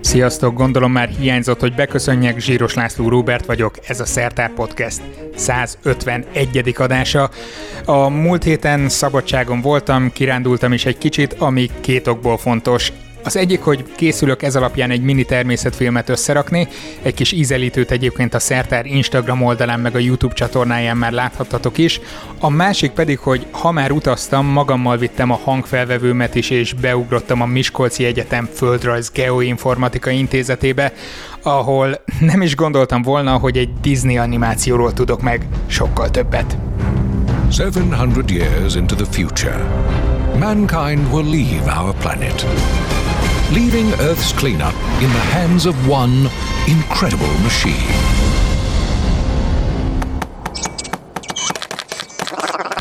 Sziasztok, gondolom már hiányzott, hogy beköszönjek, Zsíros László Róbert vagyok, ez a Szertár Podcast 151. adása. A múlt héten szabadságon voltam, kirándultam is egy kicsit, ami két okból fontos. Az egyik, hogy készülök ez alapján egy mini természetfilmet összerakni, egy kis ízelítőt egyébként a Szertár Instagram oldalán meg a YouTube csatornáján már láthattatok is. A másik pedig, hogy ha már utaztam, magammal vittem a hangfelvevőmet is, és beugrottam a Miskolci Egyetem Földrajz Geoinformatika Intézetébe, ahol nem is gondoltam volna, hogy egy Disney animációról tudok meg sokkal többet. 700 years into the future, mankind will leave our planet leaving Earth's cleanup in the hands of one incredible machine.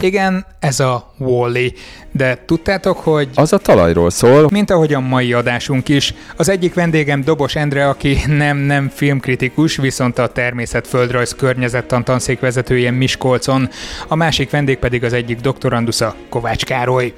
Igen, ez a Wally. De tudtátok, hogy... Az a talajról szól. Mint ahogy a mai adásunk is. Az egyik vendégem Dobos Endre, aki nem, nem filmkritikus, viszont a természetföldrajz környezettan tanszék vezetője Miskolcon. A másik vendég pedig az egyik doktorandusza Kovács Károly.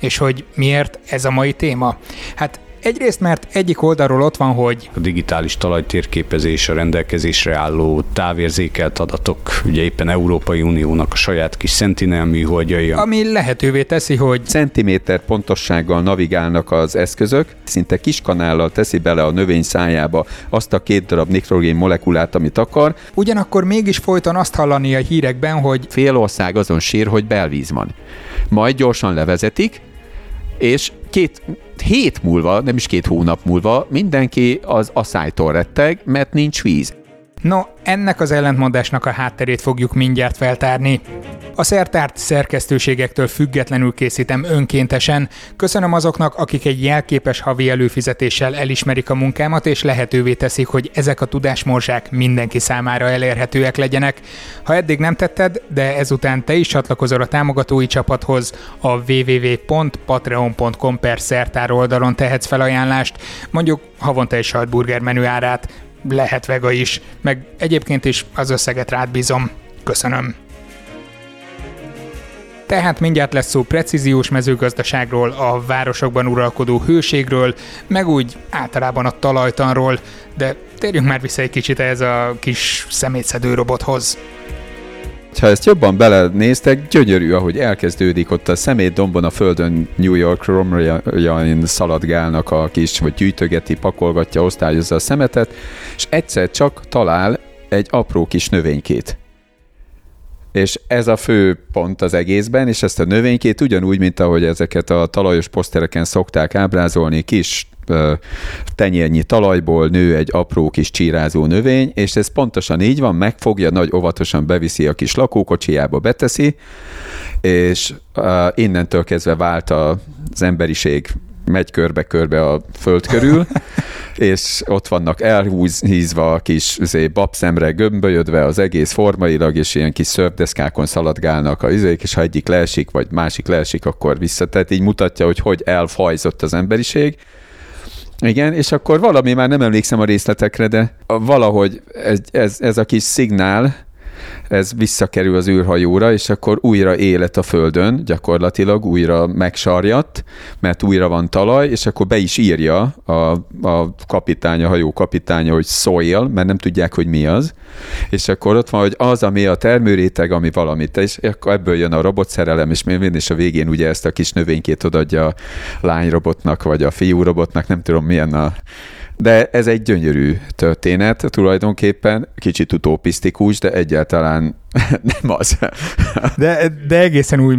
És hogy miért ez a mai téma? Hát Egyrészt, mert egyik oldalról ott van, hogy a digitális talajtérképezés, a rendelkezésre álló távérzékelt adatok, ugye éppen Európai Uniónak a saját kis Sentinel műholdjai. Ami lehetővé teszi, hogy centiméter pontossággal navigálnak az eszközök, szinte kis kanállal teszi bele a növény szájába azt a két darab nitrogén molekulát, amit akar. Ugyanakkor mégis folyton azt hallani a hírekben, hogy fél ország azon sír, hogy belvíz van. Majd gyorsan levezetik, és két hét múlva, nem is két hónap múlva mindenki az asszálytól retteg, mert nincs víz. No, ennek az ellentmondásnak a hátterét fogjuk mindjárt feltárni. A szertárt szerkesztőségektől függetlenül készítem önkéntesen. Köszönöm azoknak, akik egy jelképes havi előfizetéssel elismerik a munkámat, és lehetővé teszik, hogy ezek a tudásmorzsák mindenki számára elérhetőek legyenek. Ha eddig nem tetted, de ezután te is csatlakozol a támogatói csapathoz, a www.patreon.com per szertár oldalon tehetsz felajánlást, mondjuk havonta egy sajtburger menü árát, lehet vega is, meg egyébként is az összeget rád bízom. Köszönöm. Tehát mindjárt lesz szó precíziós mezőgazdaságról, a városokban uralkodó hőségről, meg úgy általában a talajtanról, de térjünk már vissza egy kicsit ez a kis szemétszedő robothoz. Ha ezt jobban belenéztek, gyönyörű, ahogy elkezdődik ott a szemétdombon a földön New York romjain szaladgálnak a kis, vagy gyűjtögeti, pakolgatja, osztályozza a szemetet, és egyszer csak talál egy apró kis növénykét és ez a fő pont az egészben, és ezt a növénykét ugyanúgy, mint ahogy ezeket a talajos posztereken szokták ábrázolni, kis tenyérnyi talajból nő egy apró kis csírázó növény, és ez pontosan így van, megfogja, nagy óvatosan beviszi a kis lakókocsijába, beteszi, és innentől kezdve vált az emberiség megy körbe-körbe a föld körül, és ott vannak elhúzva a kis izé, babszemre gömbölyödve az egész formailag, és ilyen kis szörpdeszkákon szaladgálnak a izék, és ha egyik leesik, vagy másik leesik, akkor vissza. Tehát így mutatja, hogy hogy elfajzott az emberiség. Igen, és akkor valami, már nem emlékszem a részletekre, de valahogy ez, ez, ez a kis szignál, ez visszakerül az űrhajóra, és akkor újra élet a Földön, gyakorlatilag újra megsarjadt, mert újra van talaj, és akkor be is írja a, a kapitány, a hajó kapitánya, hogy soil, mert nem tudják, hogy mi az, és akkor ott van, hogy az, ami a termőréteg, ami valamit, és akkor ebből jön a robotszerelem, és és a végén ugye ezt a kis növénykét odadja a lányrobotnak, vagy a fiú robotnak, nem tudom milyen a de ez egy gyönyörű történet tulajdonképpen, kicsit utopisztikus, de egyáltalán nem az. de, de egészen új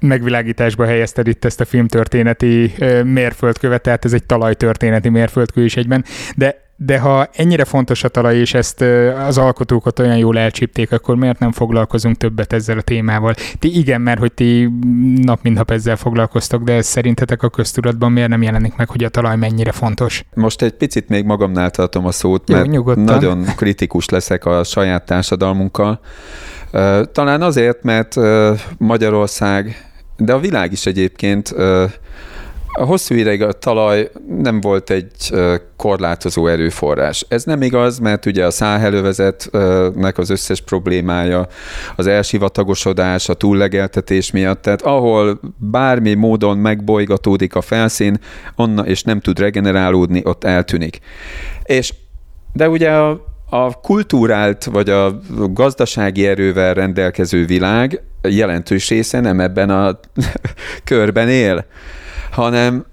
megvilágításba helyezted itt ezt a filmtörténeti mérföldkövet, tehát ez egy talajtörténeti mérföldkő is egyben, de de ha ennyire fontos a talaj, és ezt az alkotókat olyan jól elcsípték, akkor miért nem foglalkozunk többet ezzel a témával? Ti igen, mert hogy ti nap mint nap ezzel foglalkoztok, de szerintetek a köztudatban miért nem jelenik meg, hogy a talaj mennyire fontos? Most egy picit még magamnál tartom a szót, mert Jó, nyugodtan. nagyon kritikus leszek a saját társadalmunkkal. Talán azért, mert Magyarország, de a világ is egyébként a hosszú ideig a talaj nem volt egy korlátozó erőforrás. Ez nem igaz, mert ugye a száhelővezetnek az összes problémája, az elsivatagosodás, a túllegeltetés miatt, tehát ahol bármi módon megbolygatódik a felszín, onna, és nem tud regenerálódni, ott eltűnik. És de ugye a, a kultúrált vagy a gazdasági erővel rendelkező világ jelentős része nem ebben a körben él hanem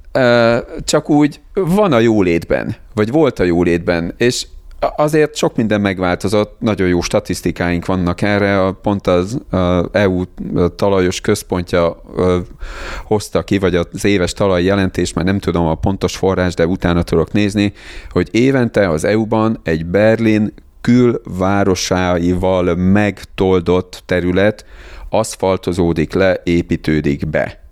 csak úgy van a jólétben, vagy volt a jólétben, és azért sok minden megváltozott, nagyon jó statisztikáink vannak erre, pont az EU talajos központja hozta ki, vagy az éves talaj jelentés, már nem tudom a pontos forrás, de utána tudok nézni, hogy évente az EU-ban egy Berlin külvárosaival megtoldott terület aszfaltozódik le, építődik be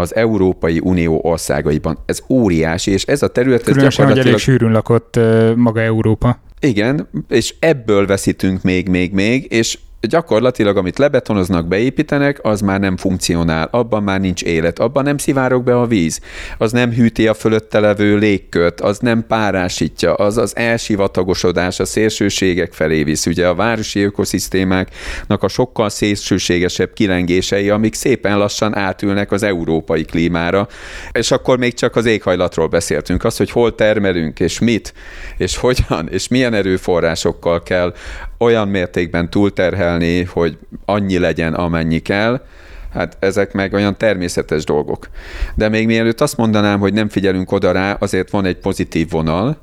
az Európai Unió országaiban. Ez óriási, és ez a terület... Különösen, ez gyakorlatilag... hogy elég sűrűn lakott maga Európa. Igen, és ebből veszítünk még, még, még, és gyakorlatilag, amit lebetonoznak, beépítenek, az már nem funkcionál, abban már nincs élet, abban nem szivárok be a víz, az nem hűti a fölötte levő légkört, az nem párásítja, az az elsivatagosodás a szélsőségek felé visz. Ugye a városi ökoszisztémáknak a sokkal szélsőségesebb kilengései, amik szépen lassan átülnek az európai klímára, és akkor még csak az éghajlatról beszéltünk, az, hogy hol termelünk, és mit, és hogyan, és milyen erőforrásokkal kell olyan mértékben túlterhelni, hogy annyi legyen, amennyi kell, hát ezek meg olyan természetes dolgok. De még mielőtt azt mondanám, hogy nem figyelünk oda rá, azért van egy pozitív vonal,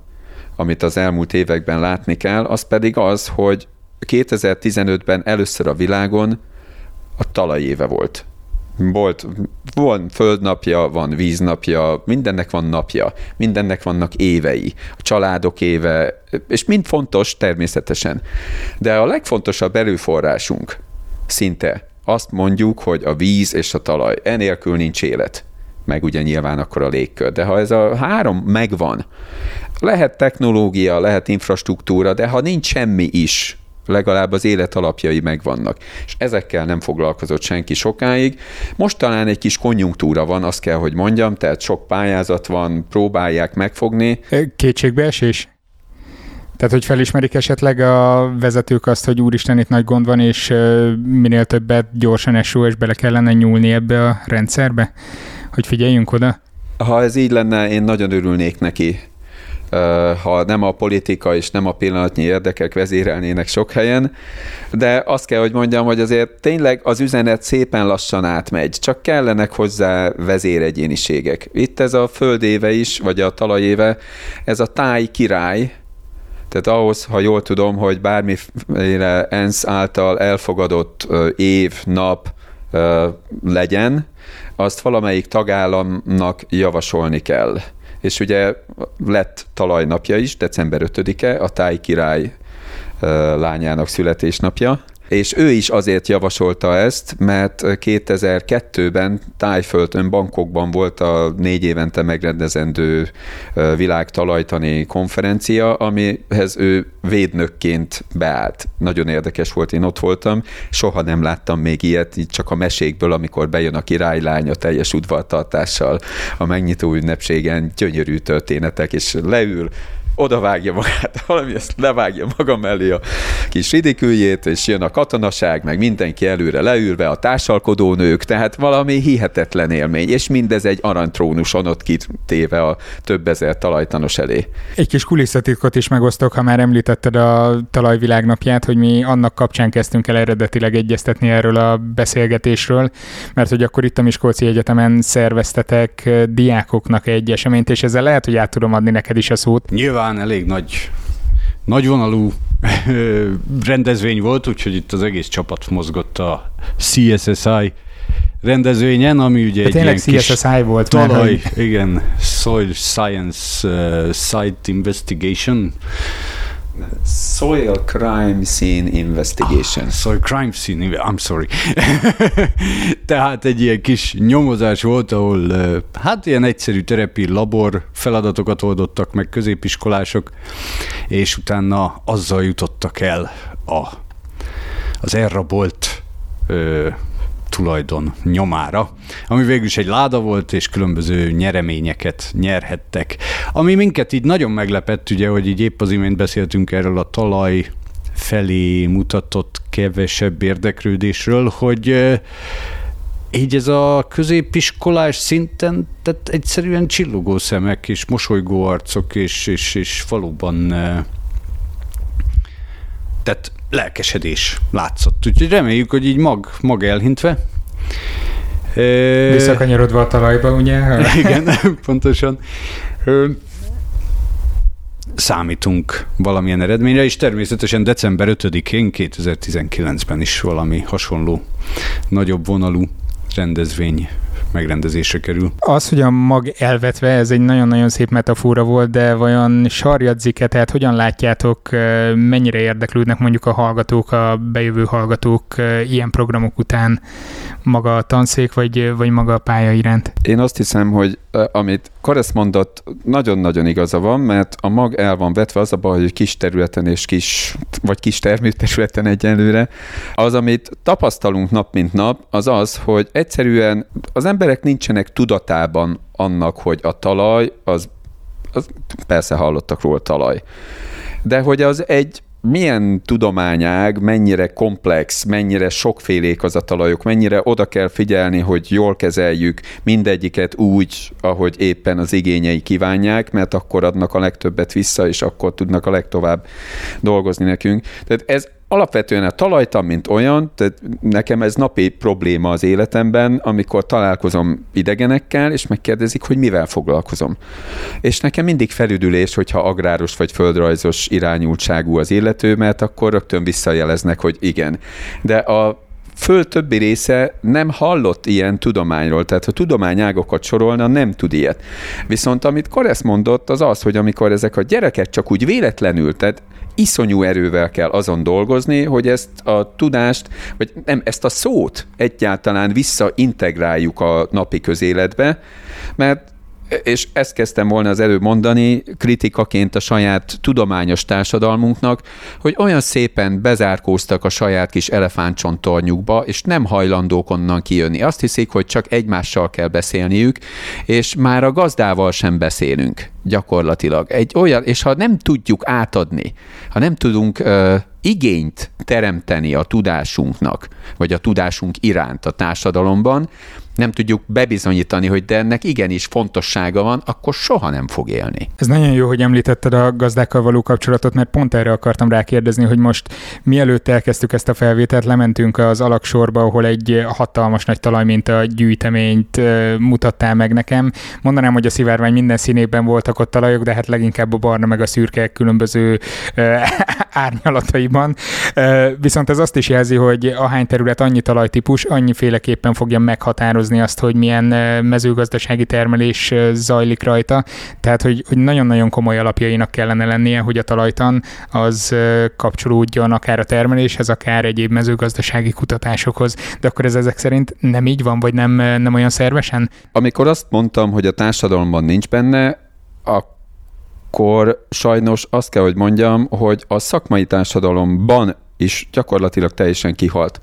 amit az elmúlt években látni kell, az pedig az, hogy 2015-ben először a világon a talajéve volt. Volt, van földnapja, van víznapja, mindennek van napja, mindennek vannak évei, a családok éve, és mind fontos természetesen. De a legfontosabb erőforrásunk szinte azt mondjuk, hogy a víz és a talaj. Enélkül nincs élet meg ugye nyilván akkor a légkör. De ha ez a három megvan, lehet technológia, lehet infrastruktúra, de ha nincs semmi is, legalább az élet alapjai megvannak. És ezekkel nem foglalkozott senki sokáig. Most talán egy kis konjunktúra van, azt kell, hogy mondjam, tehát sok pályázat van, próbálják megfogni. Kétségbeesés? Tehát, hogy felismerik esetleg a vezetők azt, hogy úristen, itt nagy gond van, és minél többet gyorsan eső, és bele kellene nyúlni ebbe a rendszerbe? Hogy figyeljünk oda? Ha ez így lenne, én nagyon örülnék neki ha nem a politika és nem a pillanatnyi érdekek vezérelnének sok helyen, de azt kell, hogy mondjam, hogy azért tényleg az üzenet szépen lassan átmegy, csak kellenek hozzá vezéregyéniségek. Itt ez a földéve is, vagy a talajéve, ez a táj király, tehát ahhoz, ha jól tudom, hogy bármiféle ENSZ által elfogadott év, nap legyen, azt valamelyik tagállamnak javasolni kell és ugye lett talajnapja is, december 5-e, a táj király lányának születésnapja, és ő is azért javasolta ezt, mert 2002-ben Tájföldön, Bankokban volt a négy évente megrendezendő világ talajtani konferencia, amihez ő védnökként beállt. Nagyon érdekes volt, én ott voltam, soha nem láttam még ilyet, így csak a mesékből, amikor bejön a királylány a teljes udvartartással a megnyitó ünnepségen, gyönyörű történetek, és leül, odavágja magát, valami ezt levágja maga mellé a kis ridiküljét, és jön a katonaság, meg mindenki előre leülve, a társalkodó nők, tehát valami hihetetlen élmény, és mindez egy aranytrónuson ott kitéve a több ezer talajtanos elé. Egy kis kulisszatitkot is megosztok, ha már említetted a talajvilágnapját, hogy mi annak kapcsán kezdtünk el eredetileg egyeztetni erről a beszélgetésről, mert hogy akkor itt a Miskolci Egyetemen szerveztetek diákoknak egy eseményt, és ezzel lehet, hogy át tudom adni neked is a szót. Nyilván nyilván elég nagy, nagyvonalú rendezvény volt, úgyhogy itt az egész csapat mozgott a CSSI rendezvényen, ami ugye De egy ilyen CSSI kis volt talaj, mert, hogy... igen, Soil Science uh, Site Investigation, Soil Crime Scene Investigation. Ah, soil Crime Scene, I'm sorry. Tehát egy ilyen kis nyomozás volt, ahol hát ilyen egyszerű terepi labor feladatokat oldottak meg középiskolások, és utána azzal jutottak el a, az elrabolt tulajdon nyomára, ami végül is egy láda volt, és különböző nyereményeket nyerhettek. Ami minket így nagyon meglepett, ugye, hogy így épp az imént beszéltünk erről a talaj felé mutatott kevesebb érdeklődésről, hogy így ez a középiskolás szinten, tehát egyszerűen csillogó szemek és mosolygó arcok és, és, és valóban tehát lelkesedés látszott. Úgyhogy reméljük, hogy így mag, mag elhintve. Visszakanyarodva a talajba, ugye? Igen, pontosan. Számítunk valamilyen eredményre, és természetesen december 5-én 2019-ben is valami hasonló nagyobb vonalú rendezvény megrendezésre kerül. Az, hogy a mag elvetve, ez egy nagyon-nagyon szép metafora volt, de vajon sarjadzik-e, tehát hogyan látjátok, mennyire érdeklődnek mondjuk a hallgatók, a bejövő hallgatók ilyen programok után maga a tanszék, vagy, vagy maga a pálya iránt? Én azt hiszem, hogy amit Karesz mondott, nagyon-nagyon igaza van, mert a mag el van vetve az a baj, hogy kis területen és kis, vagy kis termőterületen egyenlőre. Az, amit tapasztalunk nap mint nap, az az, hogy egyszerűen az emberek nincsenek tudatában annak, hogy a talaj, az, az persze hallottak róla talaj, de hogy az egy milyen tudományág, mennyire komplex, mennyire sokfélék az a talajok, mennyire oda kell figyelni, hogy jól kezeljük mindegyiket úgy, ahogy éppen az igényei kívánják, mert akkor adnak a legtöbbet vissza, és akkor tudnak a legtovább dolgozni nekünk. Tehát ez alapvetően a talajtan, mint olyan, tehát nekem ez napi probléma az életemben, amikor találkozom idegenekkel, és megkérdezik, hogy mivel foglalkozom. És nekem mindig felüdülés, hogyha agráros vagy földrajzos irányultságú az illető, mert akkor rögtön visszajeleznek, hogy igen. De a föld többi része nem hallott ilyen tudományról, tehát ha tudományágokat sorolna, nem tud ilyet. Viszont amit Koresz mondott, az az, hogy amikor ezek a gyerekek csak úgy véletlenül, tehát iszonyú erővel kell azon dolgozni, hogy ezt a tudást, vagy nem, ezt a szót egyáltalán visszaintegráljuk a napi közéletbe, mert és ezt kezdtem volna az előbb mondani, kritikaként a saját tudományos társadalmunknak, hogy olyan szépen bezárkóztak a saját kis elefántcsontornyukba, és nem hajlandók onnan kijönni. Azt hiszik, hogy csak egymással kell beszélniük, és már a gazdával sem beszélünk gyakorlatilag. Egy olyan, és ha nem tudjuk átadni, ha nem tudunk uh, igényt teremteni a tudásunknak, vagy a tudásunk iránt a társadalomban, nem tudjuk bebizonyítani, hogy de ennek igenis fontossága van, akkor soha nem fog élni. Ez nagyon jó, hogy említetted a gazdákkal való kapcsolatot, mert pont erre akartam rákérdezni, hogy most mielőtt elkezdtük ezt a felvételt, lementünk az alaksorba, ahol egy hatalmas nagy talajminta gyűjteményt mutattál meg nekem. Mondanám, hogy a szivárvány minden színében voltak ott talajok, de hát leginkább a barna meg a szürke különböző árnyalataiban. Viszont ez azt is jelzi, hogy ahány terület annyi talajtípus, annyiféleképpen fogja meghatározni meghatározni azt, hogy milyen mezőgazdasági termelés zajlik rajta. Tehát, hogy, hogy nagyon-nagyon komoly alapjainak kellene lennie, hogy a talajtan az kapcsolódjon akár a termeléshez, akár egyéb mezőgazdasági kutatásokhoz. De akkor ez ezek szerint nem így van, vagy nem, nem olyan szervesen? Amikor azt mondtam, hogy a társadalomban nincs benne, akkor sajnos azt kell, hogy mondjam, hogy a szakmai társadalomban is gyakorlatilag teljesen kihalt.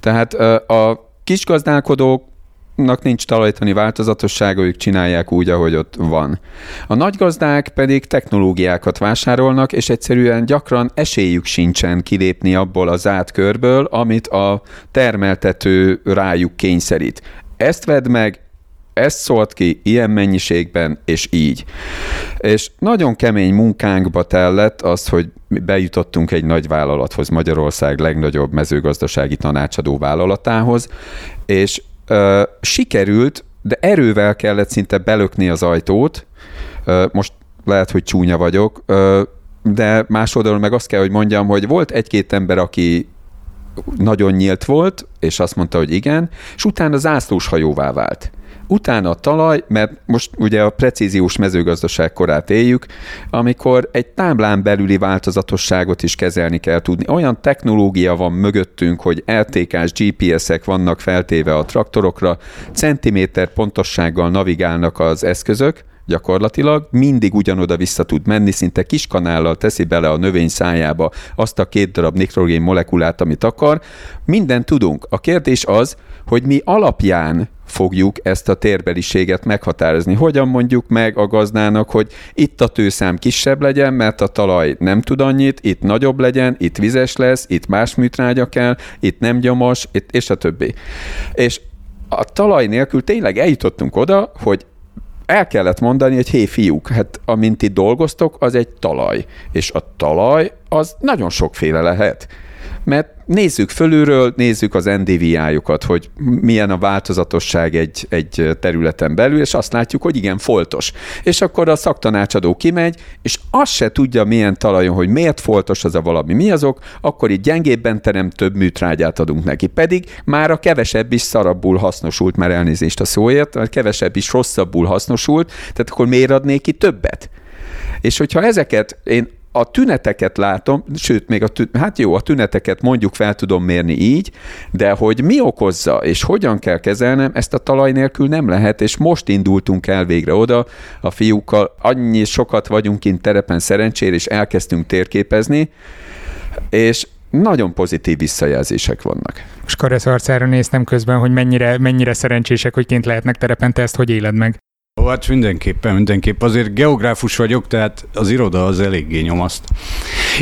Tehát a kisgazdálkodók nak nincs talajtani változatossága, ők csinálják úgy, ahogy ott van. A nagygazdák pedig technológiákat vásárolnak, és egyszerűen gyakran esélyük sincsen kilépni abból a zárt körből, amit a termeltető rájuk kényszerít. Ezt vedd meg, ezt szólt ki ilyen mennyiségben, és így. És nagyon kemény munkánkba tellett az, hogy bejutottunk egy nagy vállalathoz, Magyarország legnagyobb mezőgazdasági tanácsadó vállalatához, és ö, sikerült, de erővel kellett szinte belökni az ajtót. Ö, most lehet, hogy csúnya vagyok, ö, de más meg azt kell, hogy mondjam, hogy volt egy-két ember, aki nagyon nyílt volt, és azt mondta, hogy igen, és utána zászlós hajóvá vált utána a talaj, mert most ugye a precíziós mezőgazdaság korát éljük, amikor egy táblán belüli változatosságot is kezelni kell tudni. Olyan technológia van mögöttünk, hogy LTK-s GPS-ek vannak feltéve a traktorokra, centiméter pontossággal navigálnak az eszközök, gyakorlatilag, mindig ugyanoda vissza tud menni, szinte kis kanállal teszi bele a növény szájába azt a két darab nitrogén molekulát, amit akar. Minden tudunk. A kérdés az, hogy mi alapján fogjuk ezt a térbeliséget meghatározni. Hogyan mondjuk meg a gazdának, hogy itt a tőszám kisebb legyen, mert a talaj nem tud annyit, itt nagyobb legyen, itt vizes lesz, itt más műtrágya kell, itt nem gyomos, itt, és a többi. És a talaj nélkül tényleg eljutottunk oda, hogy el kellett mondani, hogy hé fiúk, hát amint itt dolgoztok, az egy talaj. És a talaj az nagyon sokféle lehet. Mert nézzük fölülről, nézzük az NDVI-jukat, hogy milyen a változatosság egy, egy területen belül, és azt látjuk, hogy igen, foltos. És akkor a szaktanácsadó kimegy, és azt se tudja milyen talajon, hogy miért foltos az a valami, mi azok, akkor itt gyengébben terem több műtrágyát adunk neki. Pedig már a kevesebb is szarabbul hasznosult, mert elnézést a szóért, a kevesebb is rosszabbul hasznosult, tehát akkor miért adnék ki többet? És hogyha ezeket én a tüneteket látom, sőt, még a tü- hát jó, a tüneteket mondjuk fel tudom mérni így, de hogy mi okozza, és hogyan kell kezelnem, ezt a talaj nélkül nem lehet, és most indultunk el végre oda a fiúkkal, annyi sokat vagyunk kint terepen szerencsére, és elkezdtünk térképezni, és nagyon pozitív visszajelzések vannak. Most Karesz arcára néztem közben, hogy mennyire, mennyire szerencsések, hogy kint lehetnek terepen, te ezt hogy éled meg? Ó, hát mindenképpen, mindenképp. Azért geográfus vagyok, tehát az iroda az eléggé nyomaszt.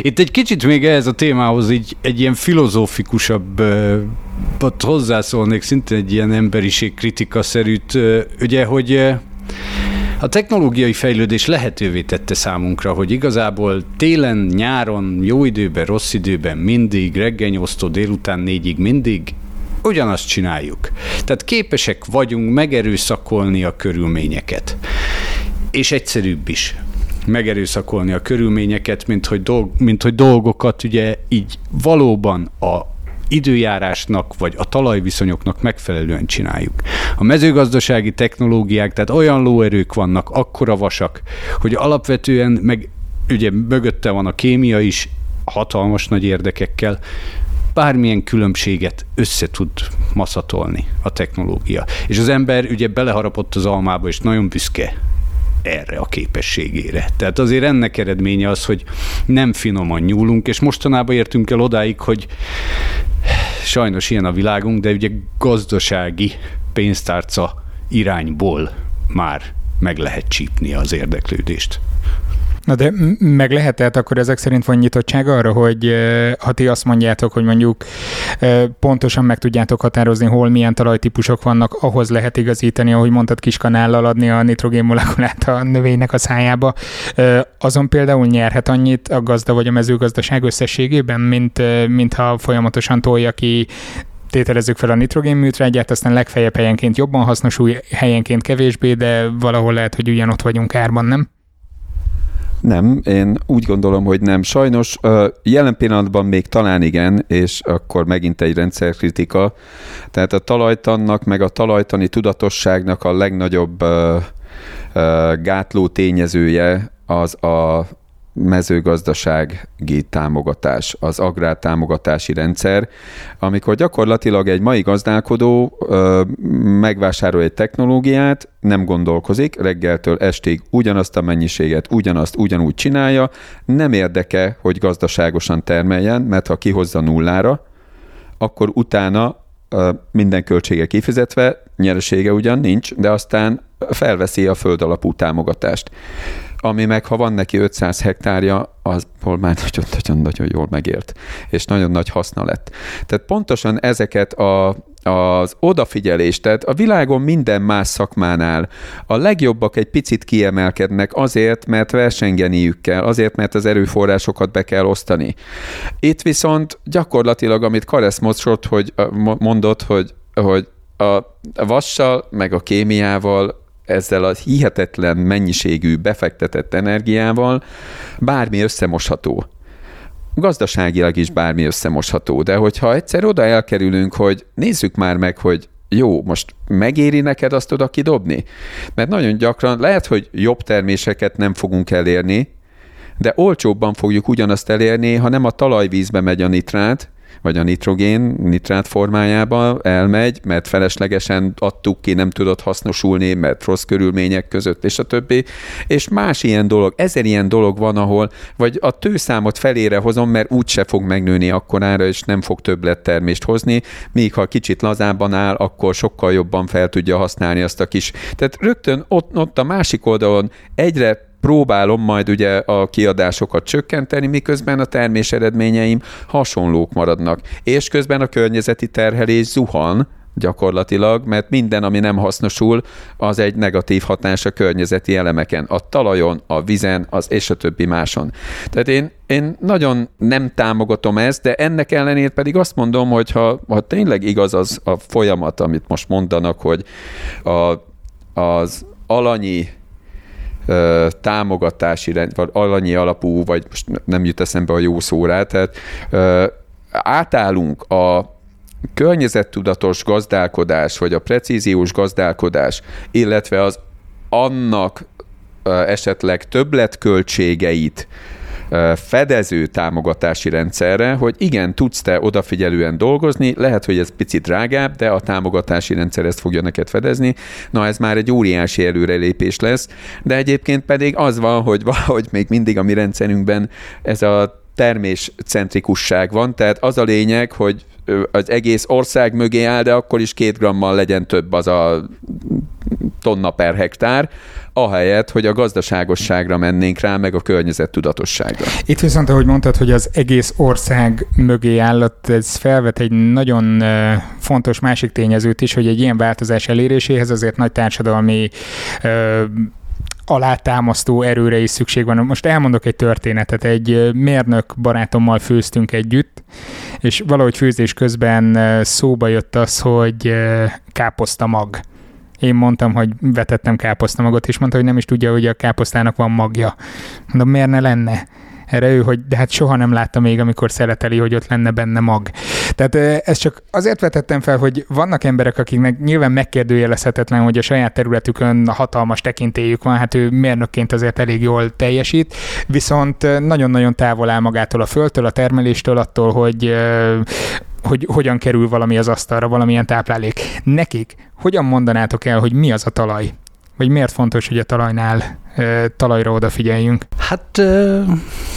Itt egy kicsit még ehhez a témához így egy ilyen filozófikusabb hozzászólnék, szinte egy ilyen emberiség kritika szerűt, uh, ugye, hogy a technológiai fejlődés lehetővé tette számunkra, hogy igazából télen, nyáron, jó időben, rossz időben, mindig, reggel 8 délután négyig mindig ugyanazt csináljuk. Tehát képesek vagyunk megerőszakolni a körülményeket. És egyszerűbb is megerőszakolni a körülményeket, mint hogy, dolg, mint hogy dolgokat ugye így valóban a időjárásnak vagy a talajviszonyoknak megfelelően csináljuk. A mezőgazdasági technológiák, tehát olyan lóerők vannak, akkora vasak, hogy alapvetően meg ugye mögötte van a kémia is, hatalmas nagy érdekekkel, bármilyen különbséget össze tud maszatolni a technológia. És az ember ugye beleharapott az almába, és nagyon büszke erre a képességére. Tehát azért ennek eredménye az, hogy nem finoman nyúlunk, és mostanában értünk el odáig, hogy sajnos ilyen a világunk, de ugye gazdasági pénztárca irányból már meg lehet csípni az érdeklődést. Na de meg lehet akkor ezek szerint van nyitottság arra, hogy ha ti azt mondjátok, hogy mondjuk pontosan meg tudjátok határozni, hol milyen talajtípusok vannak, ahhoz lehet igazítani, ahogy mondtad, kis kanállal adni a nitrogén molekulát a növénynek a szájába. Azon például nyerhet annyit a gazda vagy a mezőgazdaság összességében, mint, mint ha folyamatosan tolja ki tételezzük fel a nitrogén műtrágyát, aztán legfeljebb helyenként jobban hasznosul, helyenként kevésbé, de valahol lehet, hogy ugyanott vagyunk árban, nem? Nem, én úgy gondolom, hogy nem. Sajnos jelen pillanatban még talán igen, és akkor megint egy rendszerkritika. Tehát a talajtannak, meg a talajtani tudatosságnak a legnagyobb gátló tényezője az a mezőgazdasági támogatás, az agrártámogatási rendszer, amikor gyakorlatilag egy mai gazdálkodó ö, megvásárol egy technológiát, nem gondolkozik, reggeltől estig ugyanazt a mennyiséget, ugyanazt ugyanúgy csinálja, nem érdeke, hogy gazdaságosan termeljen, mert ha kihozza nullára, akkor utána ö, minden költsége kifizetve, nyeresége ugyan nincs, de aztán felveszi a földalapú támogatást ami meg, ha van neki 500 hektárja, az már nagyon-nagyon jól megért, és nagyon nagy haszna lett. Tehát pontosan ezeket a, az odafigyelést, tehát a világon minden más szakmánál a legjobbak egy picit kiemelkednek azért, mert versengeniük kell, azért, mert az erőforrásokat be kell osztani. Itt viszont gyakorlatilag, amit Karesz mondott, hogy, mondott, hogy, hogy a vassal, meg a kémiával ezzel a hihetetlen mennyiségű befektetett energiával bármi összemosható. Gazdaságilag is bármi összemosható, de hogyha egyszer oda elkerülünk, hogy nézzük már meg, hogy jó, most megéri neked azt oda kidobni? Mert nagyon gyakran lehet, hogy jobb terméseket nem fogunk elérni, de olcsóbban fogjuk ugyanazt elérni, ha nem a talajvízbe megy a nitrát, vagy a nitrogén nitrát formájában elmegy, mert feleslegesen adtuk ki, nem tudott hasznosulni, mert rossz körülmények között, és a többi. És más ilyen dolog, ezer ilyen dolog van, ahol vagy a tőszámot felére hozom, mert úgyse fog megnőni akkorára, és nem fog többlettermést hozni, míg ha kicsit lazábban áll, akkor sokkal jobban fel tudja használni azt a kis. Tehát rögtön ott, ott a másik oldalon egyre próbálom majd ugye a kiadásokat csökkenteni, miközben a termés eredményeim hasonlók maradnak. És közben a környezeti terhelés zuhan, gyakorlatilag, mert minden, ami nem hasznosul, az egy negatív hatás a környezeti elemeken, a talajon, a vizen, az és a többi máson. Tehát én, én nagyon nem támogatom ezt, de ennek ellenére pedig azt mondom, hogy ha, ha tényleg igaz az a folyamat, amit most mondanak, hogy a, az alanyi támogatási, vagy alanyi alapú, vagy most nem jut eszembe a jó szó rá, tehát átállunk a környezettudatos gazdálkodás, vagy a precíziós gazdálkodás, illetve az annak esetleg többletköltségeit fedező támogatási rendszerre, hogy igen, tudsz te odafigyelően dolgozni, lehet, hogy ez picit drágább, de a támogatási rendszer ezt fogja neked fedezni. Na, ez már egy óriási előrelépés lesz, de egyébként pedig az van, hogy valahogy még mindig a mi rendszerünkben ez a terméscentrikusság van, tehát az a lényeg, hogy az egész ország mögé áll, de akkor is két grammal legyen több az a tonna per hektár, ahelyett, hogy a gazdaságosságra mennénk rá, meg a környezet tudatosságra. Itt viszont, ahogy mondtad, hogy az egész ország mögé állott, ez felvet egy nagyon fontos másik tényezőt is, hogy egy ilyen változás eléréséhez azért nagy társadalmi alátámasztó erőre is szükség van. Most elmondok egy történetet. Egy mérnök barátommal főztünk együtt, és valahogy főzés közben szóba jött az, hogy káposzta mag. Én mondtam, hogy vetettem káposztamagot, és mondta, hogy nem is tudja, hogy a káposztának van magja. Mondom, miért ne lenne? Erre ő, hogy de hát soha nem látta még, amikor szeleteli, hogy ott lenne benne mag. Tehát ezt csak azért vetettem fel, hogy vannak emberek, akiknek nyilván megkérdőjelezhetetlen, hogy a saját területükön hatalmas tekintélyük van, hát ő mérnökként azért elég jól teljesít, viszont nagyon-nagyon távol áll magától a földtől, a termeléstől, attól, hogy hogy hogyan kerül valami az asztalra, valamilyen táplálék. Nekik hogyan mondanátok el, hogy mi az a talaj? Vagy miért fontos, hogy a talajnál talajra odafigyeljünk? Hát... Uh...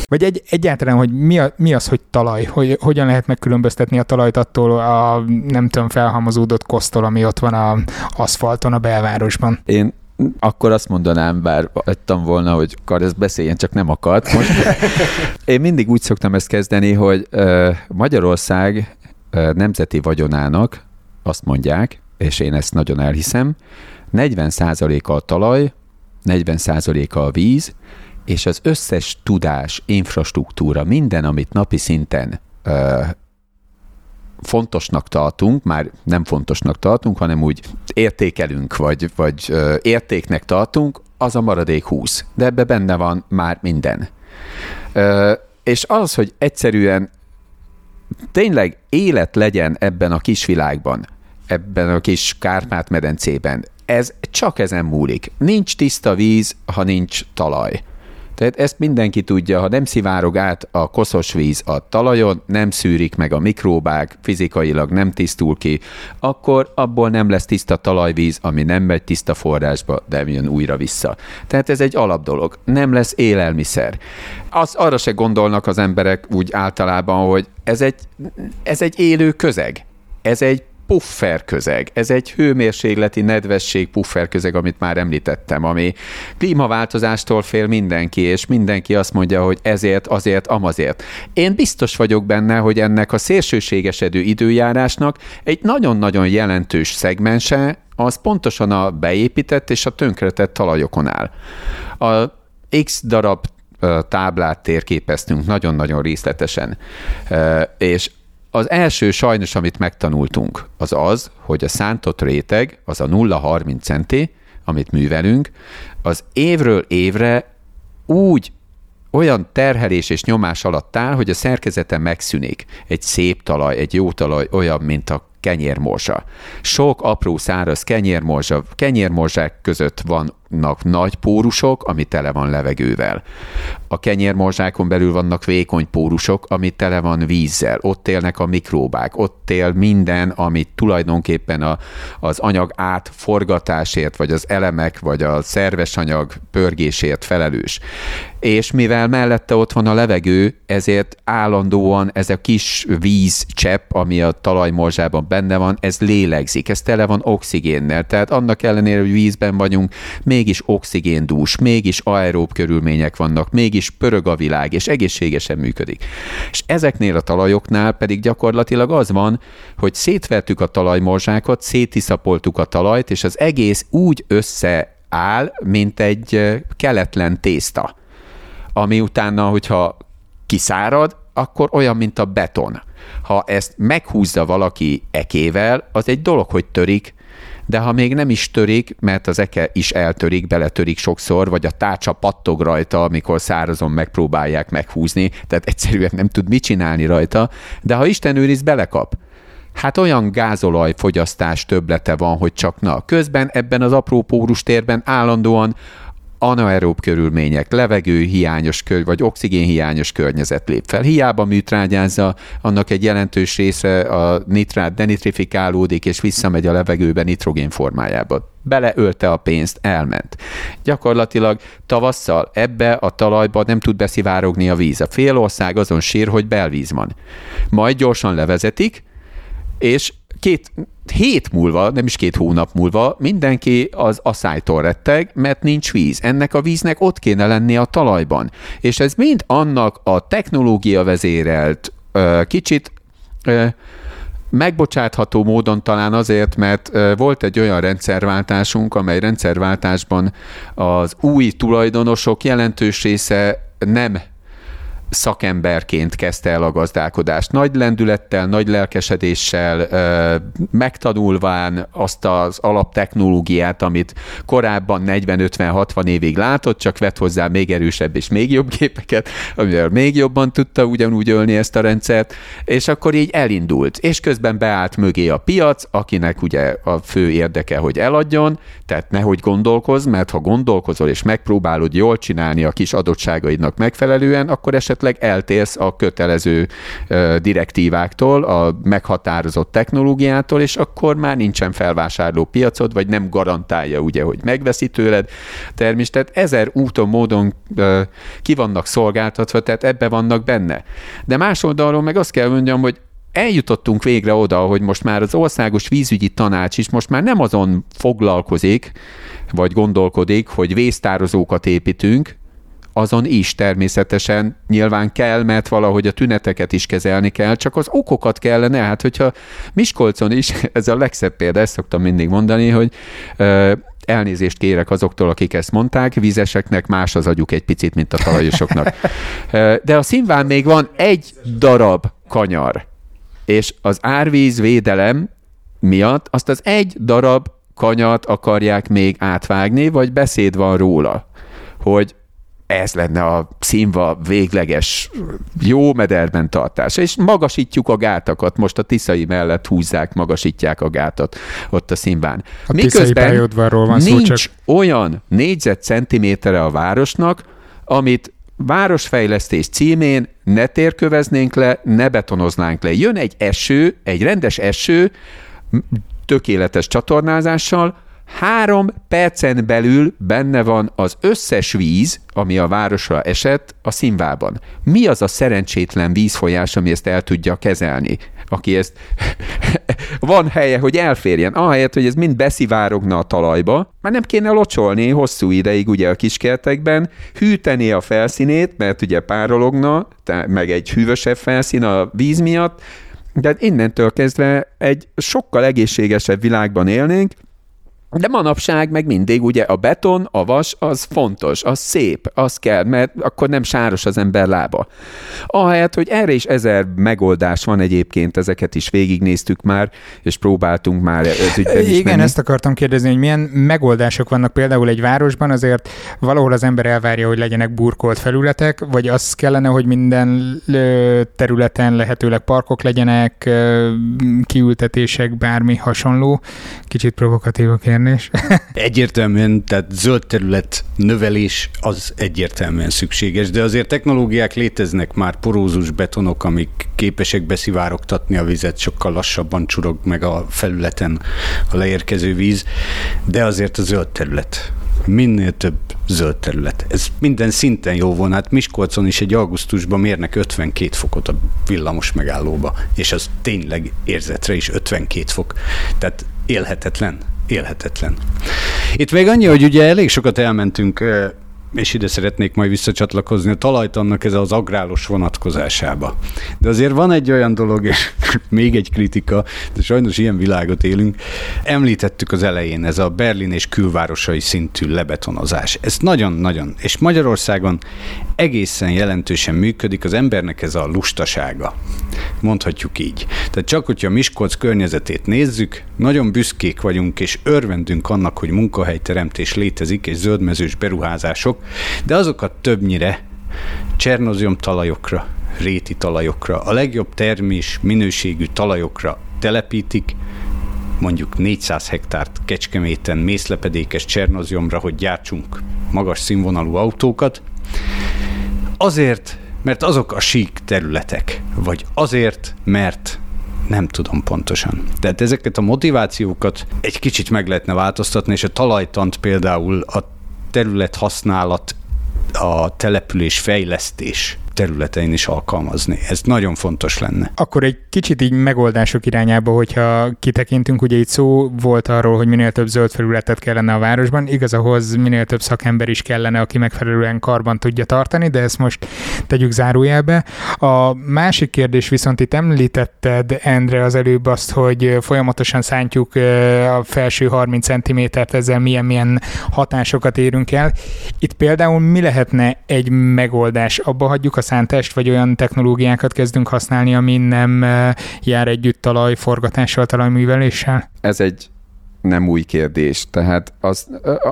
Vagy egy, egyáltalán, hogy mi, a, mi az, hogy talaj? Hogy, hogyan lehet megkülönböztetni a talajt attól a nem tudom, felhalmozódott kosztól, ami ott van a aszfalton a belvárosban? Én akkor azt mondanám, bár adtam volna, hogy akar ezt beszéljen, csak nem akart. Most én mindig úgy szoktam ezt kezdeni, hogy Magyarország nemzeti vagyonának azt mondják, és én ezt nagyon elhiszem, 40%-a a talaj, 40%-a a víz, és az összes tudás, infrastruktúra, minden, amit napi szinten ö, fontosnak tartunk, már nem fontosnak tartunk, hanem úgy értékelünk, vagy, vagy ö, értéknek tartunk, az a maradék 20. De ebbe benne van már minden. Ö, és az, hogy egyszerűen tényleg élet legyen ebben a kis világban, ebben a kis Kárpát-medencében, ez csak ezen múlik. Nincs tiszta víz, ha nincs talaj. Tehát ezt mindenki tudja, ha nem szivárog át a koszos víz a talajon, nem szűrik meg a mikróbák, fizikailag nem tisztul ki, akkor abból nem lesz tiszta talajvíz, ami nem megy tiszta forrásba, de jön újra vissza. Tehát ez egy alapdolog. Nem lesz élelmiszer. Az, arra se gondolnak az emberek úgy általában, hogy ez egy, ez egy élő közeg. Ez egy pufferközeg. Ez egy hőmérsékleti nedvesség pufferközeg, amit már említettem, ami klímaváltozástól fél mindenki, és mindenki azt mondja, hogy ezért, azért, amazért. Én biztos vagyok benne, hogy ennek a szélsőségesedő időjárásnak egy nagyon-nagyon jelentős szegmense az pontosan a beépített és a tönkretett talajokon áll. A X darab táblát térképeztünk nagyon-nagyon részletesen, és az első sajnos, amit megtanultunk, az az, hogy a szántott réteg, az a 0,30 centi, amit művelünk, az évről évre úgy olyan terhelés és nyomás alatt áll, hogy a szerkezete megszűnik. Egy szép talaj, egy jó talaj olyan, mint a kenyérmorzsa. Sok apró száraz kenyérmorzsa, kenyérmorzsák között van vannak nagy pórusok, ami tele van levegővel. A kenyérmorzsákon belül vannak vékony pórusok, ami tele van vízzel. Ott élnek a mikróbák, ott él minden, amit tulajdonképpen a, az anyag átforgatásért, vagy az elemek, vagy a szerves anyag pörgésért felelős és mivel mellette ott van a levegő, ezért állandóan ez a kis vízcsepp, ami a talajmorzsában benne van, ez lélegzik, ez tele van oxigénnel, tehát annak ellenére, hogy vízben vagyunk, mégis oxigéndús, mégis aerób körülmények vannak, mégis pörög a világ, és egészségesen működik. És ezeknél a talajoknál pedig gyakorlatilag az van, hogy szétvertük a talajmorzsákat, szétiszapoltuk a talajt, és az egész úgy összeáll, mint egy keletlen tészta ami utána, hogyha kiszárad, akkor olyan, mint a beton. Ha ezt meghúzza valaki ekével, az egy dolog, hogy törik, de ha még nem is törik, mert az eke is eltörik, beletörik sokszor, vagy a tárcsa pattog rajta, amikor szárazon megpróbálják meghúzni, tehát egyszerűen nem tud mit csinálni rajta, de ha Isten őriz, belekap. Hát olyan gázolaj fogyasztás töblete van, hogy csak na. Közben ebben az apró pórus térben állandóan anaerób körülmények, levegőhiányos kör, vagy oxigénhiányos környezet lép fel. Hiába műtrágyázza, annak egy jelentős része a nitrát denitrifikálódik, és visszamegy a levegőbe nitrogén formájába. Beleölte a pénzt, elment. Gyakorlatilag tavasszal ebbe a talajba nem tud beszivárogni a víz. A fél ország azon sír, hogy belvíz van. Majd gyorsan levezetik, és két hét múlva, nem is két hónap múlva mindenki az asszálytól retteg, mert nincs víz. Ennek a víznek ott kéne lenni a talajban. És ez mind annak a technológia vezérelt, kicsit megbocsátható módon talán azért, mert volt egy olyan rendszerváltásunk, amely rendszerváltásban az új tulajdonosok jelentős része nem szakemberként kezdte el a gazdálkodást. Nagy lendülettel, nagy lelkesedéssel, megtanulván azt az alaptechnológiát, amit korábban 40-50-60 évig látott, csak vett hozzá még erősebb és még jobb gépeket, amivel még jobban tudta ugyanúgy ölni ezt a rendszert, és akkor így elindult. És közben beállt mögé a piac, akinek ugye a fő érdeke, hogy eladjon, tehát nehogy gondolkozz, mert ha gondolkozol és megpróbálod jól csinálni a kis adottságaidnak megfelelően, akkor esetleg esetleg eltérsz a kötelező direktíváktól, a meghatározott technológiától, és akkor már nincsen felvásárló piacod, vagy nem garantálja ugye, hogy megveszi tőled termés. Tehát ezer úton, módon ki vannak szolgáltatva, tehát ebbe vannak benne. De más oldalról meg azt kell mondjam, hogy eljutottunk végre oda, hogy most már az országos vízügyi tanács is most már nem azon foglalkozik, vagy gondolkodik, hogy vésztározókat építünk, azon is természetesen nyilván kell, mert valahogy a tüneteket is kezelni kell, csak az okokat kellene, hát hogyha Miskolcon is, ez a legszebb példa, ezt szoktam mindig mondani, hogy elnézést kérek azoktól, akik ezt mondták, vízeseknek más az agyuk egy picit, mint a talajosoknak. De a színván még van egy darab kanyar, és az árvíz védelem miatt azt az egy darab kanyart akarják még átvágni, vagy beszéd van róla, hogy ez lenne a színva végleges jó mederben tartása. És magasítjuk a gátakat, most a Tiszai mellett húzzák, magasítják a gátat ott a színván. A Miközben van szó, nincs csak... olyan négyzetcentimétere a városnak, amit városfejlesztés címén ne térköveznénk le, ne betonoznánk le. Jön egy eső, egy rendes eső, tökéletes csatornázással, Három percen belül benne van az összes víz, ami a városra esett, a színvában. Mi az a szerencsétlen vízfolyás, ami ezt el tudja kezelni? Aki ezt van helye, hogy elférjen. Ahelyett, hogy ez mind beszivárogna a talajba, már nem kéne locsolni hosszú ideig ugye a kiskertekben, hűteni a felszínét, mert ugye párologna, meg egy hűvösebb felszín a víz miatt, de innentől kezdve egy sokkal egészségesebb világban élnénk, de manapság meg mindig ugye a beton, a vas, az fontos, az szép, az kell, mert akkor nem sáros az ember lába. Ahelyett, hogy erre is ezer megoldás van egyébként, ezeket is végignéztük már, és próbáltunk már ez ügyben is Igen, menni. ezt akartam kérdezni, hogy milyen megoldások vannak például egy városban, azért valahol az ember elvárja, hogy legyenek burkolt felületek, vagy az kellene, hogy minden területen lehetőleg parkok legyenek, kiültetések, bármi hasonló. Kicsit provokatív a kérdés megjelenés. egyértelműen, tehát zöld terület növelés az egyértelműen szükséges, de azért technológiák léteznek már, porózus betonok, amik képesek beszivárogtatni a vizet, sokkal lassabban csurog meg a felületen a leérkező víz, de azért a zöld terület minél több zöld terület. Ez minden szinten jó volna. Hát Miskolcon is egy augusztusban mérnek 52 fokot a villamos megállóba, és az tényleg érzetre is 52 fok. Tehát élhetetlen élhetetlen. Itt még annyi, hogy ugye elég sokat elmentünk és ide szeretnék majd visszacsatlakozni a talajtannak ez az agrálós vonatkozásába. De azért van egy olyan dolog, és még egy kritika, de sajnos ilyen világot élünk. Említettük az elején, ez a Berlin és külvárosai szintű lebetonozás. Ez nagyon-nagyon, és Magyarországon egészen jelentősen működik az embernek ez a lustasága. Mondhatjuk így. Tehát csak, hogyha Miskolc környezetét nézzük, nagyon büszkék vagyunk, és örvendünk annak, hogy munkahelyteremtés létezik, és zöldmezős beruházások, de azokat többnyire csernozium talajokra, réti talajokra, a legjobb termés minőségű talajokra telepítik, mondjuk 400 hektárt Kecskeméten mészlepedékes csernoziumra, hogy gyártsunk magas színvonalú autókat, azért, mert azok a sík területek, vagy azért, mert nem tudom pontosan. Tehát ezeket a motivációkat egy kicsit meg lehetne változtatni, és a talajtant például a terület használat, a település fejlesztés területein is alkalmazni. Ez nagyon fontos lenne. Akkor egy kicsit így megoldások irányába, hogyha kitekintünk, ugye itt szó volt arról, hogy minél több zöld felületet kellene a városban, igaz, ahhoz minél több szakember is kellene, aki megfelelően karban tudja tartani, de ezt most tegyük zárójelbe. A másik kérdés viszont itt említetted, Endre, az előbb azt, hogy folyamatosan szántjuk a felső 30 cm-t, ezzel milyen-milyen hatásokat érünk el. Itt például mi lehetne egy megoldás? Abba hagyjuk a szántást, vagy olyan technológiákat kezdünk használni, ami nem eh, jár együtt talajforgatással, talajműveléssel? Ez egy nem új kérdés. Tehát az,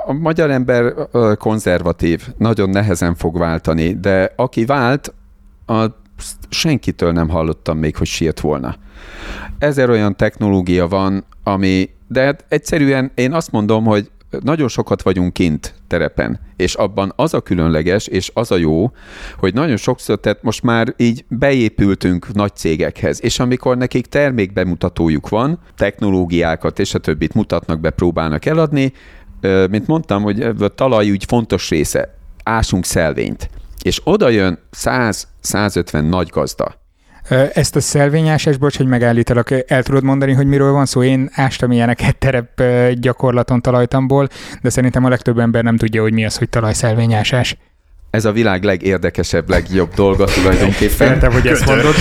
a magyar ember konzervatív, nagyon nehezen fog váltani, de aki vált, a, senkitől nem hallottam még, hogy sírt volna. Ezer olyan technológia van, ami, de hát egyszerűen én azt mondom, hogy nagyon sokat vagyunk kint terepen, és abban az a különleges, és az a jó, hogy nagyon sokszor, tehát most már így beépültünk nagy cégekhez, és amikor nekik termékbemutatójuk van, technológiákat és a többit mutatnak be, próbálnak eladni, mint mondtam, hogy a talajügy fontos része, ásunk szelvényt, és oda jön 100-150 nagy gazda, ezt a szelvényásás, bocs, hogy megállítalak, el tudod mondani, hogy miről van szó? Én ástam ilyeneket terep gyakorlaton talajtamból, de szerintem a legtöbb ember nem tudja, hogy mi az, hogy talajszelvényásás ez a világ legérdekesebb, legjobb dolga tulajdonképpen. Féltem, hogy ezt mondod.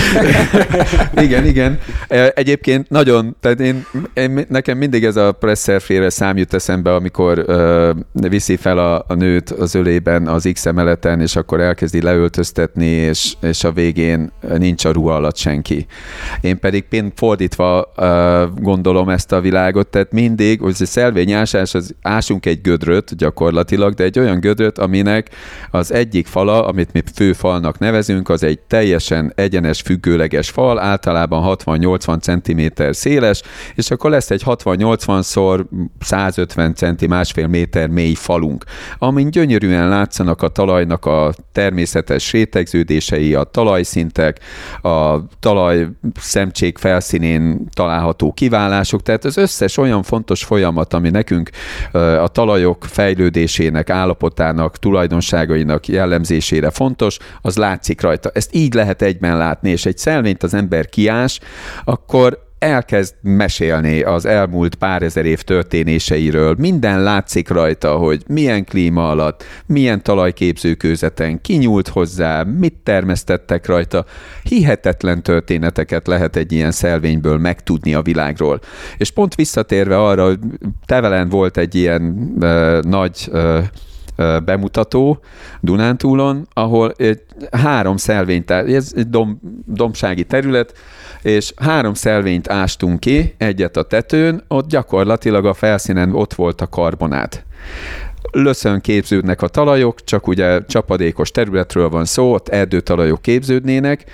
igen, igen. E, egyébként nagyon, tehát én, én nekem mindig ez a presszerféle szám jut eszembe, amikor uh, viszi fel a, a nőt az ölében az X emeleten, és akkor elkezdi leöltöztetni, és, és a végén nincs a ruha alatt senki. Én pedig pont fordítva uh, gondolom ezt a világot, tehát mindig, hogy a szelvényásás, az ásunk egy gödröt gyakorlatilag, de egy olyan gödröt, aminek az egyik fala, amit mi főfalnak nevezünk, az egy teljesen egyenes, függőleges fal, általában 60-80 cm széles, és akkor lesz egy 60-80-szor 150 cm, másfél méter mély falunk, amin gyönyörűen látszanak a talajnak a természetes rétegződései, a talajszintek, a talaj szemcsék felszínén található kiválások, tehát az összes olyan fontos folyamat, ami nekünk a talajok fejlődésének, állapotának, tulajdonságainak jellemzésére fontos, az látszik rajta. Ezt így lehet egyben látni, és egy szelvényt az ember kiás, akkor elkezd mesélni az elmúlt pár ezer év történéseiről. Minden látszik rajta, hogy milyen klíma alatt, milyen talajképzőkőzeten kinyúlt hozzá, mit termesztettek rajta. Hihetetlen történeteket lehet egy ilyen szelvényből megtudni a világról. És pont visszatérve arra, hogy Tevelen volt egy ilyen uh, nagy uh, bemutató Dunántúlon, ahol egy három szelvényt, ez egy dom, domsági terület, és három szelvényt ástunk ki, egyet a tetőn, ott gyakorlatilag a felszínen ott volt a karbonát. Löszön képződnek a talajok, csak ugye csapadékos területről van szó, ott erdőtalajok képződnének,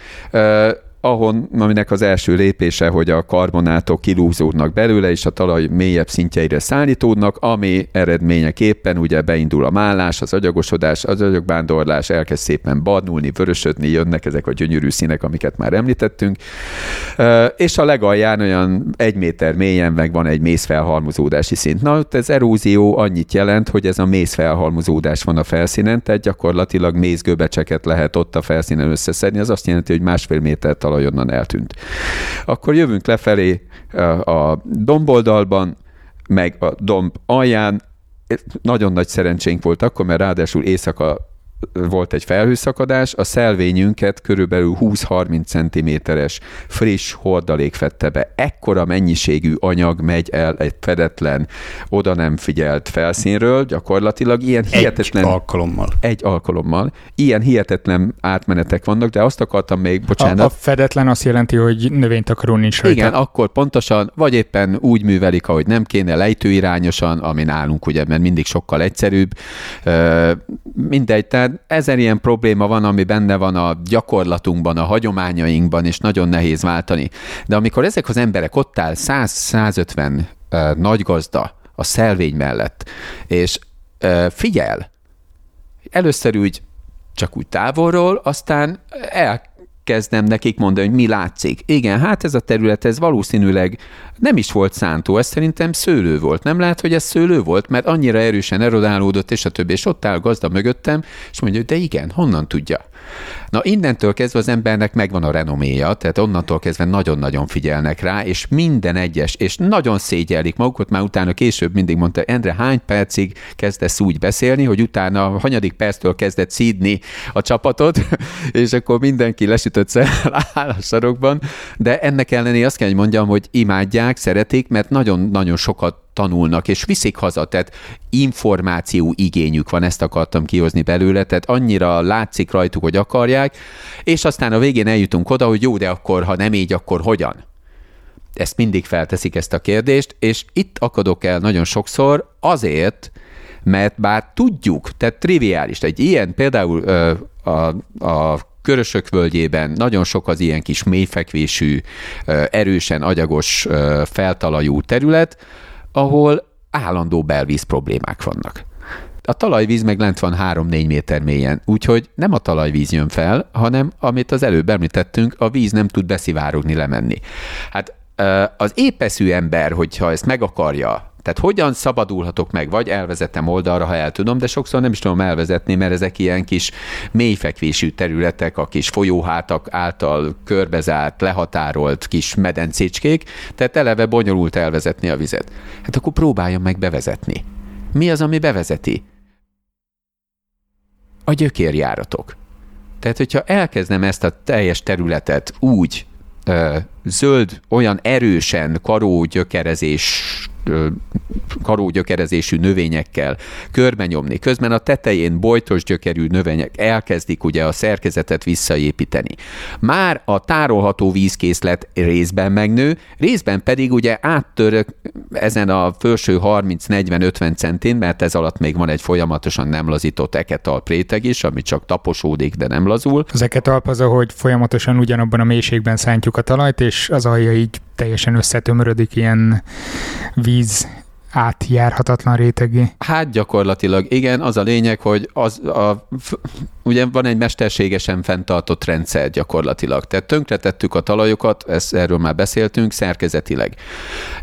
ahon, aminek az első lépése, hogy a karbonátok kilúzódnak belőle, és a talaj mélyebb szintjeire szállítódnak, ami eredményeképpen ugye beindul a mállás, az agyagosodás, az agyagvándorlás, elkezd szépen barnulni, vörösödni, jönnek ezek a gyönyörű színek, amiket már említettünk, és a legalján olyan egy méter mélyen meg van egy mészfelhalmozódási szint. Na, ez erózió annyit jelent, hogy ez a mészfelhalmozódás van a felszínen, tehát gyakorlatilag mézgőbecseket lehet ott a felszínen összeszedni, az azt jelenti, hogy másfél méter talaj onnan eltűnt. Akkor jövünk lefelé a domboldalban, meg a domb alján, nagyon nagy szerencsénk volt akkor, mert ráadásul éjszaka volt egy felhőszakadás, a szelvényünket körülbelül 20-30 cm-es friss hordalék fette be. Ekkora mennyiségű anyag megy el egy fedetlen, oda nem figyelt felszínről, gyakorlatilag ilyen hihetetlen... Egy alkalommal. Egy alkalommal. Ilyen hihetetlen átmenetek vannak, de azt akartam még, bocsánat. A, a fedetlen azt jelenti, hogy növénytakaró nincs rajta. Igen, akkor pontosan, vagy éppen úgy művelik, ahogy nem kéne, lejtőirányosan, ami nálunk ugye, mert mindig sokkal egyszerűbb. Mindegy, tehát ezer ilyen probléma van, ami benne van a gyakorlatunkban, a hagyományainkban, és nagyon nehéz váltani. De amikor ezek az emberek ott áll 100-150 uh, nagy gazda a szelvény mellett, és uh, figyel, először úgy csak úgy távolról, aztán el kezdem nekik mondani, hogy mi látszik. Igen, hát ez a terület, ez valószínűleg nem is volt szántó, ez szerintem szőlő volt. Nem lehet, hogy ez szőlő volt, mert annyira erősen erodálódott, és a többi, és ott áll gazda mögöttem, és mondja, hogy de igen, honnan tudja? Na innentől kezdve az embernek megvan a renoméja, tehát onnantól kezdve nagyon-nagyon figyelnek rá, és minden egyes, és nagyon szégyellik magukat, már utána később mindig mondta, Endre, hány percig kezdesz úgy beszélni, hogy utána a hanyadik perctől kezdett szídni a csapatot, és akkor mindenki lesütött áll a sarokban, de ennek ellenére azt kell, hogy mondjam, hogy imádják, szeretik, mert nagyon-nagyon sokat tanulnak, és viszik haza, tehát információ igényük van, ezt akartam kihozni belőle, tehát annyira látszik rajtuk, hogy akarják, és aztán a végén eljutunk oda, hogy jó, de akkor, ha nem így, akkor hogyan? Ezt mindig felteszik ezt a kérdést, és itt akadok el nagyon sokszor azért, mert bár tudjuk, tehát triviális, egy ilyen például ö, a, a Körösök völgyében nagyon sok az ilyen kis mélyfekvésű, erősen agyagos feltalajú terület, ahol állandó belvíz problémák vannak. A talajvíz meg lent van 3-4 méter mélyen, úgyhogy nem a talajvíz jön fel, hanem amit az előbb említettünk, a víz nem tud beszivárogni, lemenni. Hát az épeszű ember, hogyha ezt meg akarja, tehát hogyan szabadulhatok meg, vagy elvezetem oldalra, ha el tudom, de sokszor nem is tudom elvezetni, mert ezek ilyen kis mélyfekvésű területek, a kis folyóhátak által körbezárt, lehatárolt kis medencécskék, tehát eleve bonyolult elvezetni a vizet. Hát akkor próbáljam meg bevezetni. Mi az, ami bevezeti? A gyökérjáratok. Tehát, hogyha elkezdem ezt a teljes területet úgy ö, zöld, olyan erősen karógyökerezés karógyökerezésű növényekkel körbenyomni. Közben a tetején bojtos gyökerű növények elkezdik ugye a szerkezetet visszaépíteni. Már a tárolható vízkészlet részben megnő, részben pedig ugye áttör ezen a felső 30-40-50 centin, mert ez alatt még van egy folyamatosan nem lazított eketalp réteg is, ami csak taposódik, de nem lazul. Az eketalp az, ahogy folyamatosan ugyanabban a mélységben szántjuk a talajt, és az alja így teljesen összetömörödik ilyen víz átjárhatatlan rétegé. Hát gyakorlatilag igen, az a lényeg, hogy az a, ugye van egy mesterségesen fenntartott rendszer gyakorlatilag. Tehát tönkretettük a talajokat, ezt, erről már beszéltünk, szerkezetileg.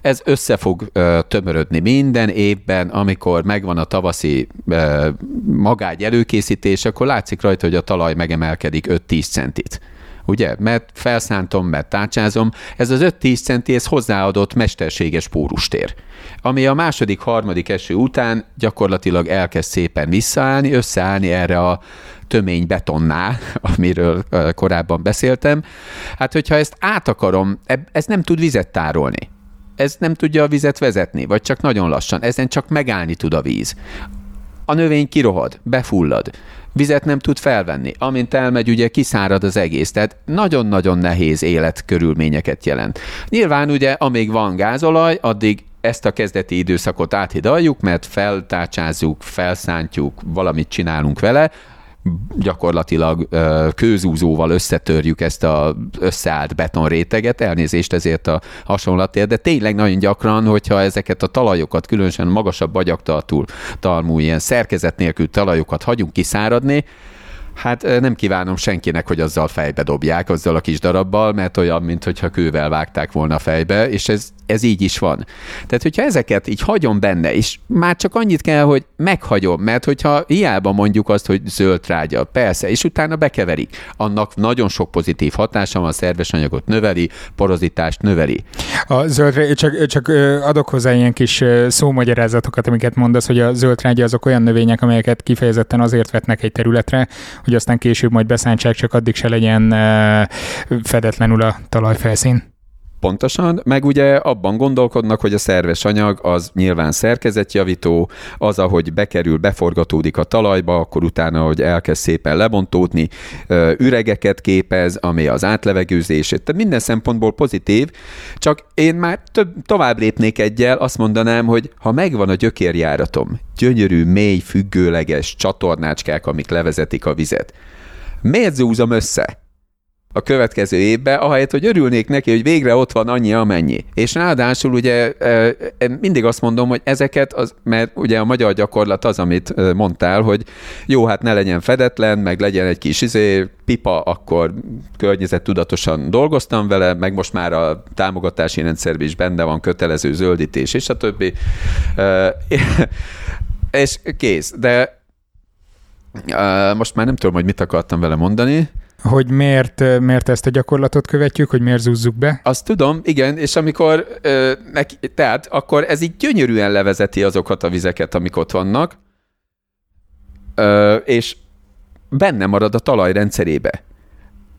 Ez össze fog ö, tömörödni minden évben, amikor megvan a tavaszi ö, magágy előkészítés, akkor látszik rajta, hogy a talaj megemelkedik 5-10 centit ugye? Mert felszántom, mert tárcsázom. Ez az 5-10 centi, ez hozzáadott mesterséges pórustér, ami a második, harmadik eső után gyakorlatilag elkezd szépen visszaállni, összeállni erre a tömény betonná, amiről korábban beszéltem. Hát, hogyha ezt át akarom, ez nem tud vizet tárolni. Ez nem tudja a vizet vezetni, vagy csak nagyon lassan. Ezen csak megállni tud a víz. A növény kirohad, befullad vizet nem tud felvenni. Amint elmegy, ugye kiszárad az egész, tehát nagyon-nagyon nehéz életkörülményeket jelent. Nyilván ugye, amíg van gázolaj, addig ezt a kezdeti időszakot áthidaljuk, mert feltárcsázzuk, felszántjuk, valamit csinálunk vele, gyakorlatilag kőzúzóval összetörjük ezt a összeállt betonréteget, elnézést ezért a hasonlatért, de tényleg nagyon gyakran, hogyha ezeket a talajokat, különösen magasabb agyagtartú, talmú, ilyen szerkezet nélkül talajokat hagyunk kiszáradni, Hát nem kívánom senkinek, hogy azzal fejbe dobják, azzal a kis darabbal, mert olyan, mintha kővel vágták volna fejbe, és ez ez így is van. Tehát, hogyha ezeket így hagyom benne, és már csak annyit kell, hogy meghagyom, mert hogyha hiába mondjuk azt, hogy zöld trágya, persze, és utána bekeverik, annak nagyon sok pozitív hatása van, a szerves anyagot növeli, porozitást növeli. A zöld, csak, csak adok hozzá ilyen kis szómagyarázatokat, amiket mondasz, hogy a zöld trágya azok olyan növények, amelyeket kifejezetten azért vetnek egy területre, hogy aztán később majd beszántsák, csak addig se legyen fedetlenül a talajfelszín. Pontosan, meg ugye abban gondolkodnak, hogy a szerves anyag az nyilván szerkezetjavító, az, ahogy bekerül, beforgatódik a talajba, akkor utána, hogy elkezd szépen lebontódni, üregeket képez, ami az átlevegőzését, tehát minden szempontból pozitív, csak én már több, tovább lépnék egyel, azt mondanám, hogy ha megvan a gyökérjáratom, gyönyörű, mély, függőleges csatornácskák, amik levezetik a vizet, miért zúzom össze? A következő évbe, ahelyett, hogy örülnék neki, hogy végre ott van annyi, amennyi. És ráadásul ugye mindig azt mondom, hogy ezeket, az, mert ugye a magyar gyakorlat az, amit mondtál, hogy jó, hát ne legyen fedetlen, meg legyen egy kis izé, pipa, akkor környezettudatosan dolgoztam vele, meg most már a támogatási rendszerben is benne van kötelező zöldítés, és a többi. És kész. De most már nem tudom, hogy mit akartam vele mondani hogy miért, miért ezt a gyakorlatot követjük, hogy miért zúzzuk be? Azt tudom, igen, és amikor neki, tehát akkor ez így gyönyörűen levezeti azokat a vizeket, amik ott vannak, és benne marad a talaj rendszerébe.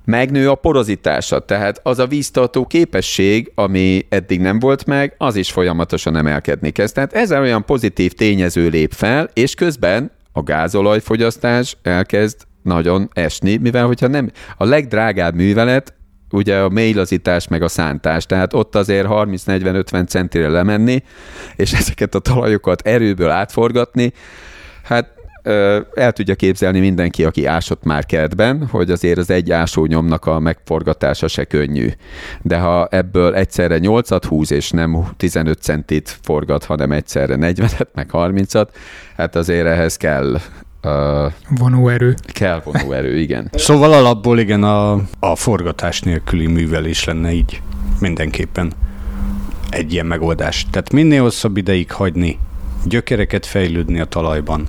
Megnő a porozitása, tehát az a víztartó képesség, ami eddig nem volt meg, az is folyamatosan emelkedni kezd. Tehát ez olyan pozitív tényező lép fel, és közben a gázolajfogyasztás elkezd nagyon esni, mivel hogyha nem, a legdrágább művelet ugye a mélylazítás meg a szántás, tehát ott azért 30-40-50 centire lemenni, és ezeket a talajokat erőből átforgatni, hát el tudja képzelni mindenki, aki ásott már kertben, hogy azért az egy ásónyomnak a megforgatása se könnyű. De ha ebből egyszerre 8-at húz, és nem 15 centit forgat, hanem egyszerre 40-et, meg 30-at, hát azért ehhez kell Uh, vonóerő. Kell vonóerő, igen. Szóval alapból igen a, a forgatás nélküli művelés lenne így mindenképpen egy ilyen megoldás. Tehát minél hosszabb ideig hagyni, gyökereket fejlődni a talajban,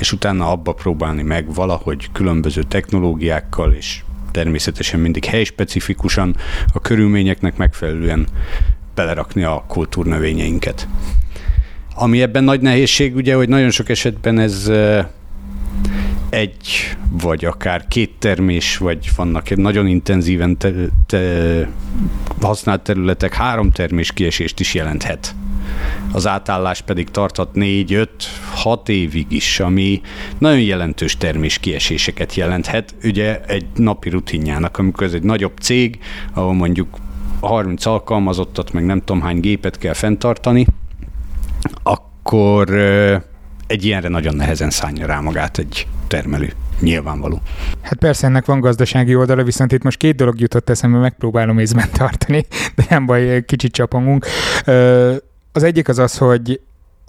és utána abba próbálni meg valahogy különböző technológiákkal, és természetesen mindig helyspecifikusan a körülményeknek megfelelően belerakni a kultúrnövényeinket. Ami ebben nagy nehézség, ugye, hogy nagyon sok esetben ez egy, vagy akár két termés, vagy vannak nagyon intenzíven te, te, használt területek, három termés kiesést is jelenthet. Az átállás pedig tarthat 4-5-6 évig is, ami nagyon jelentős termés kieséseket jelenthet. Ugye egy napi rutinjának, amikor ez egy nagyobb cég, ahol mondjuk 30 alkalmazottat, meg nem tudom hány gépet kell fenntartani, akkor egy ilyenre nagyon nehezen szánja rá magát egy termelő. Nyilvánvaló. Hát persze ennek van gazdasági oldala, viszont itt most két dolog jutott eszembe, megpróbálom észben tartani, de nem baj, kicsit csapongunk. Az egyik az az, hogy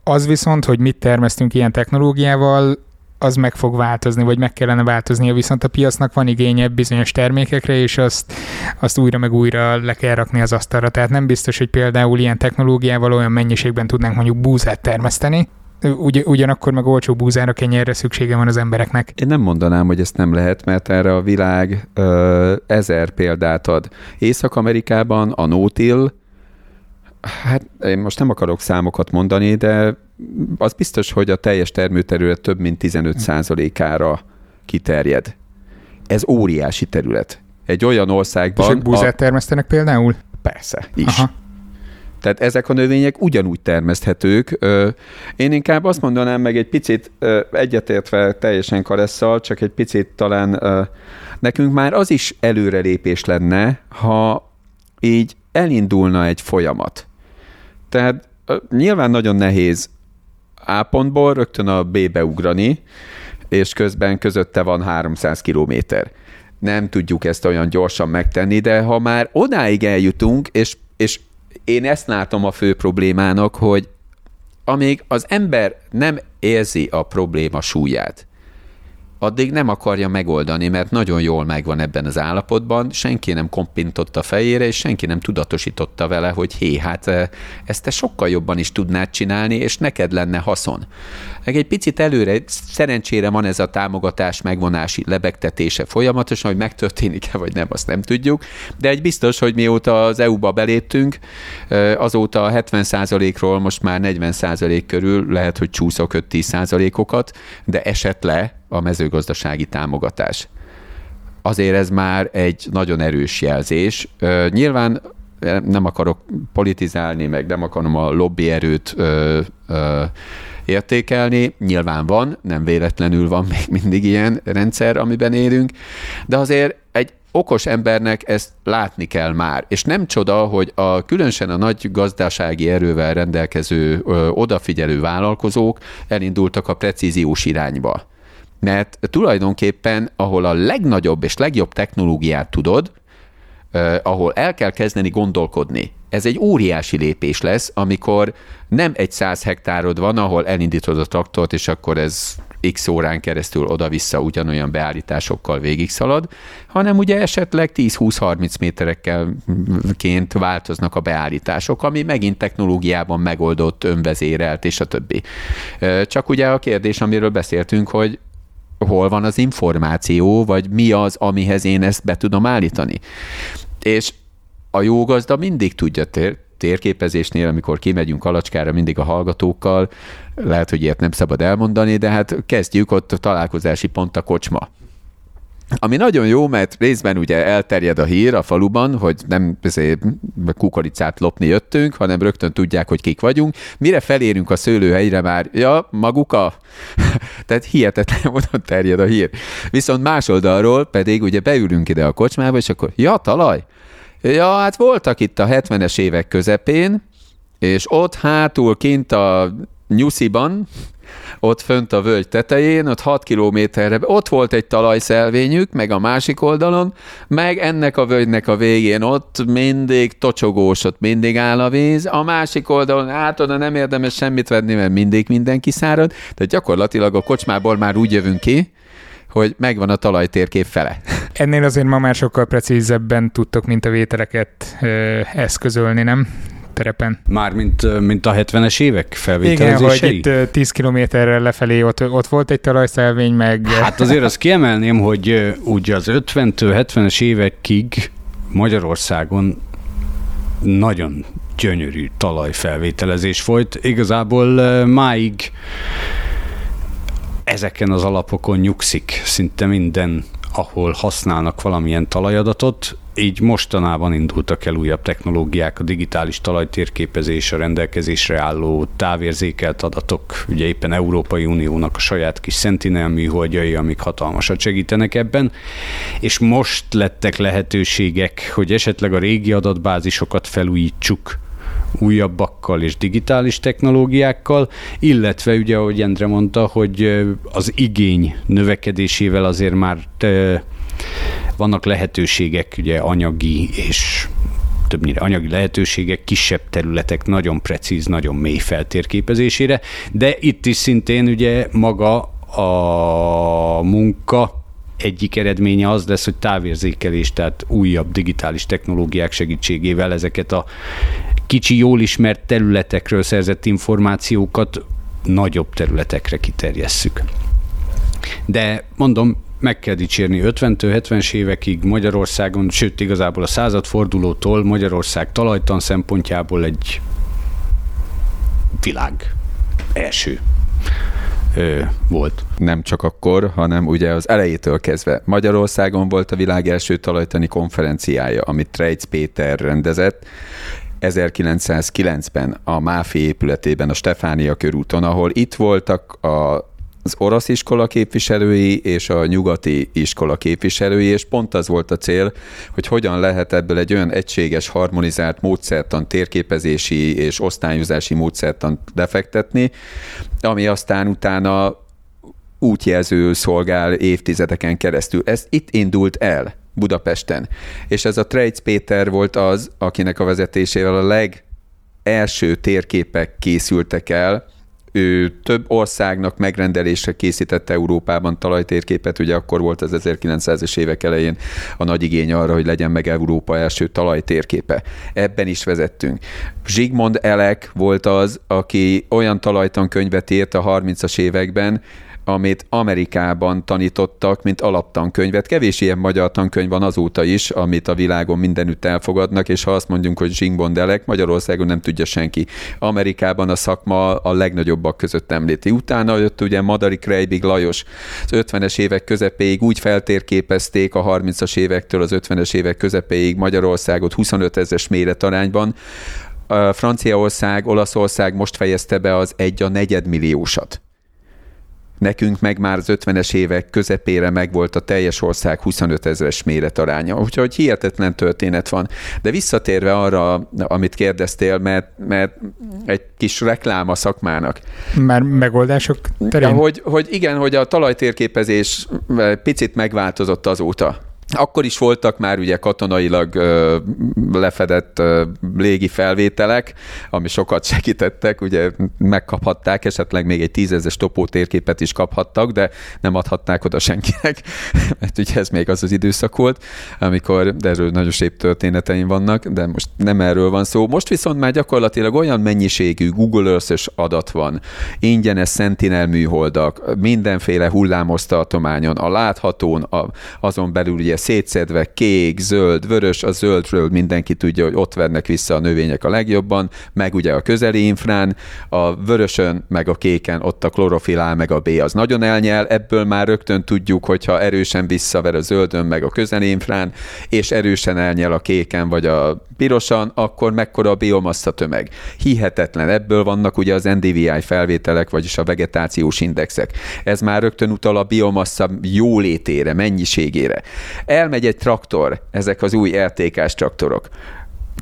az viszont, hogy mit termesztünk ilyen technológiával, az meg fog változni, vagy meg kellene változnia, viszont a piacnak van igénye bizonyos termékekre, és azt, azt újra meg újra le kell rakni az asztalra. Tehát nem biztos, hogy például ilyen technológiával olyan mennyiségben tudnánk mondjuk búzát termeszteni, Ugy, ugyanakkor meg olcsó búzára, kenyerre szüksége van az embereknek. Én nem mondanám, hogy ezt nem lehet, mert erre a világ ö, ezer példát ad. Észak-Amerikában a nótil, hát én most nem akarok számokat mondani, de az biztos, hogy a teljes termőterület több mint 15%-ára kiterjed. Ez óriási terület. Egy olyan országban... És ők búzát a... termesztenek például? Persze, is. Aha. Tehát ezek a növények ugyanúgy termeszthetők. Én inkább azt mondanám meg egy picit egyetértve teljesen karesszal, csak egy picit talán nekünk már az is előrelépés lenne, ha így elindulna egy folyamat. Tehát nyilván nagyon nehéz A pontból rögtön a B-be ugrani, és közben közötte van 300 kilométer. Nem tudjuk ezt olyan gyorsan megtenni, de ha már odáig eljutunk, és, és én ezt látom a fő problémának, hogy amíg az ember nem érzi a probléma súlyát, addig nem akarja megoldani, mert nagyon jól megvan ebben az állapotban, senki nem kompintotta fejére, és senki nem tudatosította vele, hogy hé, hát eh, ezt te sokkal jobban is tudnád csinálni, és neked lenne haszon. Meg egy picit előre, szerencsére van ez a támogatás megvonási lebegtetése folyamatosan, hogy megtörténik-e vagy nem, azt nem tudjuk, de egy biztos, hogy mióta az EU-ba beléptünk, eh, azóta a 70%-ról most már 40% körül lehet, hogy csúszok 5-10%-okat, de esett le a mezőgazdasági támogatás. Azért ez már egy nagyon erős jelzés. Nyilván nem akarok politizálni, meg nem akarom a lobbyerőt értékelni. Nyilván van, nem véletlenül van még mindig ilyen rendszer, amiben élünk, de azért egy okos embernek ezt látni kell már. És nem csoda, hogy a, különösen a nagy gazdasági erővel rendelkező, ö, odafigyelő vállalkozók elindultak a precíziós irányba mert tulajdonképpen, ahol a legnagyobb és legjobb technológiát tudod, ahol el kell kezdeni gondolkodni. Ez egy óriási lépés lesz, amikor nem egy száz hektárod van, ahol elindítod a traktort, és akkor ez x órán keresztül oda-vissza ugyanolyan beállításokkal végig szalad, hanem ugye esetleg 10-20-30 méterekkel ként változnak a beállítások, ami megint technológiában megoldott, önvezérelt, és a többi. Csak ugye a kérdés, amiről beszéltünk, hogy hol van az információ, vagy mi az, amihez én ezt be tudom állítani. És a jó gazda mindig tudja tér, térképezésnél, amikor kimegyünk alacskára mindig a hallgatókkal, lehet, hogy ilyet nem szabad elmondani, de hát kezdjük ott a találkozási pont a kocsma. Ami nagyon jó, mert részben ugye elterjed a hír a faluban, hogy nem kukoricát lopni jöttünk, hanem rögtön tudják, hogy kik vagyunk. Mire felérünk a szőlőhelyre már, ja, maguk a... Tehát hihetetlen módon terjed a hír. Viszont más oldalról pedig ugye beülünk ide a kocsmába, és akkor, ja, talaj? Ja, hát voltak itt a 70-es évek közepén, és ott hátul kint a nyusziban, ott fönt a völgy tetején, ott 6 kilométerre, ott volt egy talajszelvényük, meg a másik oldalon, meg ennek a völgynek a végén ott mindig tocsogós, ott mindig áll a víz, a másik oldalon, hát oda nem érdemes semmit venni, mert mindig mindenki szárad, de gyakorlatilag a kocsmából már úgy jövünk ki, hogy megvan a talajtérkép fele. Ennél azért ma már sokkal precízebben tudtok, mint a vételeket ö, eszközölni, nem? Terepen. Már mint, a 70-es évek felvételezései? Igen, hogy itt 10 kilométerrel lefelé ott, ott volt egy talajszelvény, meg... Hát azért azt kiemelném, hogy ugye az 50-től 70-es évekig Magyarországon nagyon gyönyörű talajfelvételezés folyt. Igazából máig ezeken az alapokon nyugszik szinte minden, ahol használnak valamilyen talajadatot így mostanában indultak el újabb technológiák, a digitális talajtérképezés, a rendelkezésre álló távérzékelt adatok, ugye éppen Európai Uniónak a saját kis Sentinel műholdjai, amik hatalmasat segítenek ebben, és most lettek lehetőségek, hogy esetleg a régi adatbázisokat felújítsuk, újabbakkal és digitális technológiákkal, illetve ugye, ahogy Endre mondta, hogy az igény növekedésével azért már vannak lehetőségek, ugye anyagi és többnyire anyagi lehetőségek, kisebb területek nagyon precíz, nagyon mély feltérképezésére, de itt is szintén ugye maga a munka egyik eredménye az lesz, hogy távérzékelés, tehát újabb digitális technológiák segítségével ezeket a kicsi, jól ismert területekről szerzett információkat nagyobb területekre kiterjesszük. De mondom, meg kell dicsérni 50-től 70-es évekig Magyarországon, sőt igazából a századfordulótól Magyarország talajtan szempontjából egy világ első ö, volt. Nem csak akkor, hanem ugye az elejétől kezdve. Magyarországon volt a világ első talajtani konferenciája, amit Trejc Péter rendezett, 1909-ben a Máfi épületében, a Stefánia körúton, ahol itt voltak a az orosz iskola képviselői és a nyugati iskola képviselői, és pont az volt a cél, hogy hogyan lehet ebből egy olyan egységes, harmonizált módszertan, térképezési és osztályozási módszertan defektetni, ami aztán utána útjelző szolgál évtizedeken keresztül. Ez itt indult el Budapesten. És ez a Trejc Péter volt az, akinek a vezetésével a legelső térképek készültek el, ő több országnak megrendelésre készítette Európában talajtérképet, ugye akkor volt az 1900-es évek elején a nagy igény arra, hogy legyen meg Európa első talajtérképe. Ebben is vezettünk. Zsigmond Elek volt az, aki olyan talajtankönyvet írt a 30-as években, amit Amerikában tanítottak, mint alaptankönyvet. Kevés ilyen magyar tankönyv van azóta is, amit a világon mindenütt elfogadnak, és ha azt mondjuk, hogy Zsingbondelek, Magyarországon nem tudja senki. Amerikában a szakma a legnagyobbak között említi. Utána jött ugye Madari Krejbig Lajos. Az 50-es évek közepéig úgy feltérképezték a 30-as évektől az 50-es évek közepéig Magyarországot 25 ezes méretarányban, Franciaország, Olaszország most fejezte be az egy a negyedmilliósat. Nekünk meg már az 50-es évek közepére megvolt a teljes ország 25 ezeres méretaránya. Úgyhogy hihetetlen történet van. De visszatérve arra, amit kérdeztél, mert, mert egy kis reklám a szakmának. Már megoldások terén? Hogy, hogy igen, hogy a talajtérképezés picit megváltozott azóta. Akkor is voltak már ugye katonailag ö, lefedett ö, légi felvételek, ami sokat segítettek, ugye megkaphatták, esetleg még egy tízezes topó térképet is kaphattak, de nem adhatták oda senkinek, mert ugye ez még az az időszak volt, amikor, de erről nagyon szép történeteim vannak, de most nem erről van szó. Most viszont már gyakorlatilag olyan mennyiségű Google earth adat van, ingyenes Sentinel műholdak, mindenféle hullámos tartományon, a láthatón, a, azon belül ugye szétszedve kék, zöld, vörös, a zöldről mindenki tudja, hogy ott vernek vissza a növények a legjobban, meg ugye a közeli infrán, a vörösön, meg a kéken ott a klorofil A, meg a B az nagyon elnyel, ebből már rögtön tudjuk, hogyha erősen visszaver a zöldön, meg a közeli infrán, és erősen elnyel a kéken, vagy a pirosan, akkor mekkora a biomassa tömeg. Hihetetlen. Ebből vannak ugye az NDVI felvételek, vagyis a vegetációs indexek. Ez már rögtön utal a biomassa jólétére, mennyiségére elmegy egy traktor, ezek az új LTK-s traktorok,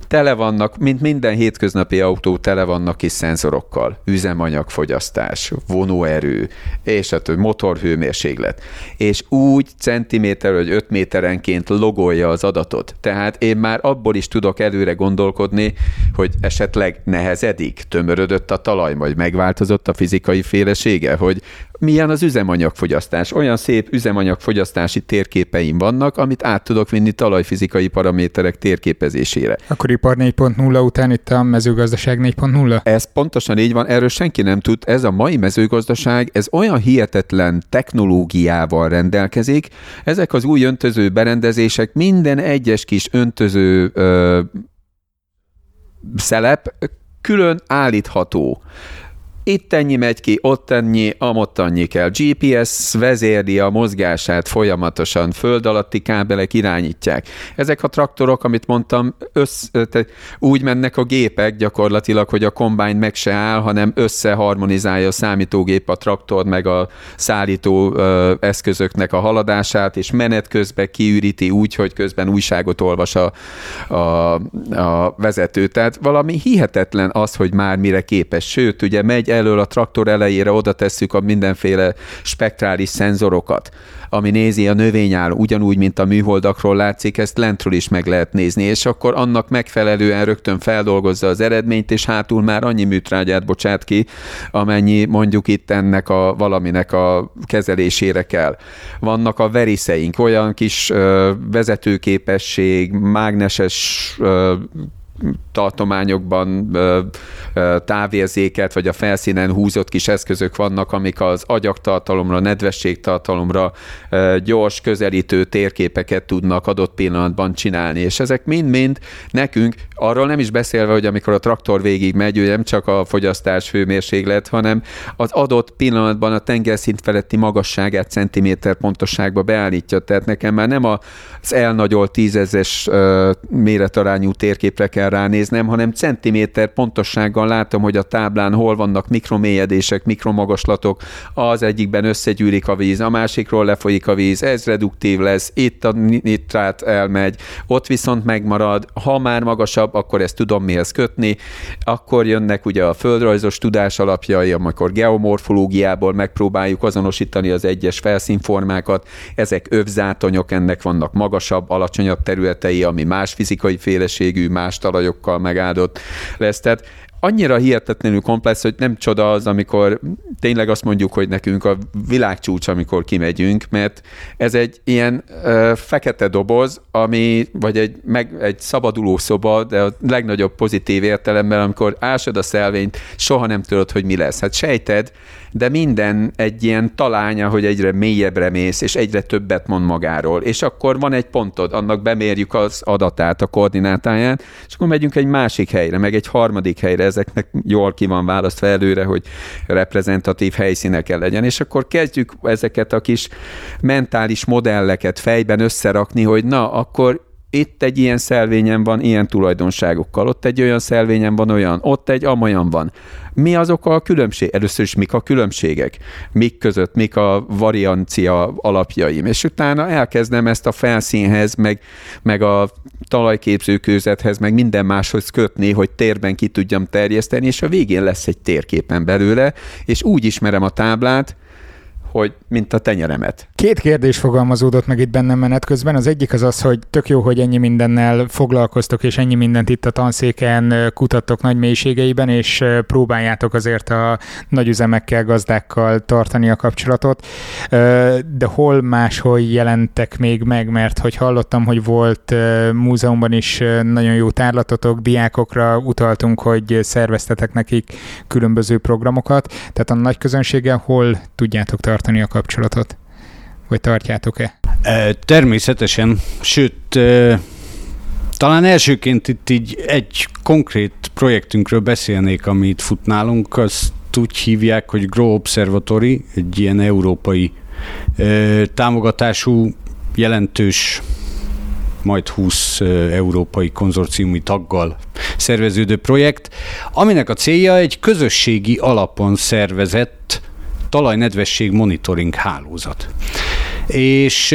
tele vannak, mint minden hétköznapi autó, tele vannak kis szenzorokkal. Üzemanyagfogyasztás, vonóerő, és a több motorhőmérséklet. És úgy centiméter vagy öt méterenként logolja az adatot. Tehát én már abból is tudok előre gondolkodni, hogy esetleg nehezedik, tömörödött a talaj, vagy megváltozott a fizikai félesége, hogy milyen az üzemanyagfogyasztás. Olyan szép üzemanyagfogyasztási térképeim vannak, amit át tudok vinni talajfizikai paraméterek térképezésére. Akkor ipar 4.0 után itt a mezőgazdaság 4.0? Ez pontosan így van, erről senki nem tud. Ez a mai mezőgazdaság, ez olyan hihetetlen technológiával rendelkezik. Ezek az új öntöző berendezések minden egyes kis öntöző ö, szelep külön állítható itt ennyi megy ki, ott ennyi, amott annyi kell. GPS vezérli a mozgását folyamatosan, föld alatti kábelek irányítják. Ezek a traktorok, amit mondtam, össz, úgy mennek a gépek gyakorlatilag, hogy a kombány meg se áll, hanem összeharmonizálja a számítógép a traktor meg a szállító ö, eszközöknek a haladását, és menet közben kiüríti úgy, hogy közben újságot olvas a, a, a vezető. Tehát valami hihetetlen az, hogy már mire képes. Sőt, ugye megy elől a traktor elejére oda tesszük a mindenféle spektrális szenzorokat, ami nézi a növényáll, ugyanúgy, mint a műholdakról látszik, ezt lentről is meg lehet nézni, és akkor annak megfelelően rögtön feldolgozza az eredményt, és hátul már annyi műtrágyát bocsát ki, amennyi mondjuk itt ennek a valaminek a kezelésére kell. Vannak a veriszeink, olyan kis ö, vezetőképesség, mágneses ö, tartományokban távérzéket, vagy a felszínen húzott kis eszközök vannak, amik az agyagtartalomra, nedvességtartalomra gyors, közelítő térképeket tudnak adott pillanatban csinálni. És ezek mind-mind nekünk, arról nem is beszélve, hogy amikor a traktor végig megy, nem csak a fogyasztás hőmérséklet, hanem az adott pillanatban a tengerszint feletti magasságát centiméter pontosságba beállítja. Tehát nekem már nem az elnagyolt tízezes méretarányú térképre kell kell ránéznem, hanem centiméter pontossággal látom, hogy a táblán hol vannak mikromélyedések, mikromagaslatok, az egyikben összegyűlik a víz, a másikról lefolyik a víz, ez reduktív lesz, itt a nitrát elmegy, ott viszont megmarad, ha már magasabb, akkor ezt tudom mihez kötni, akkor jönnek ugye a földrajzos tudás alapjai, amikor geomorfológiából megpróbáljuk azonosítani az egyes felszínformákat, ezek övzátonyok, ennek vannak magasabb, alacsonyabb területei, ami más fizikai féleségű, más talajokkal megáldott lesz. Tehát annyira hihetetlenül komplex, hogy nem csoda az, amikor tényleg azt mondjuk, hogy nekünk a világcsúcs, amikor kimegyünk, mert ez egy ilyen ö, fekete doboz, ami, vagy egy, meg, egy szabaduló szoba, de a legnagyobb pozitív értelemben, amikor ásod a szelvényt, soha nem tudod, hogy mi lesz. Hát sejted, de minden egy ilyen talánya, hogy egyre mélyebbre mész, és egyre többet mond magáról. És akkor van egy pontod, annak bemérjük az adatát, a koordinátáját, és akkor megyünk egy másik helyre, meg egy harmadik helyre, ezeknek jól ki van választva előre, hogy reprezentatív helyszíneken legyen, és akkor kezdjük ezeket a kis mentális modelleket fejben összerakni, hogy na, akkor itt egy ilyen szelvényen van ilyen tulajdonságokkal, ott egy olyan szelvényen van olyan, ott egy amolyan van. Mi azok a különbség? Először is mik a különbségek? Mik között, mik a variancia alapjaim? És utána elkezdem ezt a felszínhez, meg, meg a talajképzőkőzethez, meg minden máshoz kötni, hogy térben ki tudjam terjeszteni, és a végén lesz egy térképen belőle, és úgy ismerem a táblát, hogy mint a tenyeremet. Két kérdés fogalmazódott meg itt bennem menet közben. Az egyik az az, hogy tök jó, hogy ennyi mindennel foglalkoztok, és ennyi mindent itt a tanszéken kutattok nagy mélységeiben, és próbáljátok azért a nagy üzemekkel, gazdákkal tartani a kapcsolatot. De hol máshol jelentek még meg, mert hogy hallottam, hogy volt múzeumban is nagyon jó tárlatotok, diákokra utaltunk, hogy szerveztetek nekik különböző programokat, tehát a nagy közönséggel hol tudjátok tartani tartani a kapcsolatot? Vagy tartjátok-e? Természetesen, sőt, talán elsőként itt így egy konkrét projektünkről beszélnék, amit fut nálunk, azt úgy hívják, hogy Grow Observatory, egy ilyen európai támogatású, jelentős majd 20 európai konzorciumi taggal szerveződő projekt, aminek a célja egy közösségi alapon szervezett talajnedvesség monitoring hálózat. És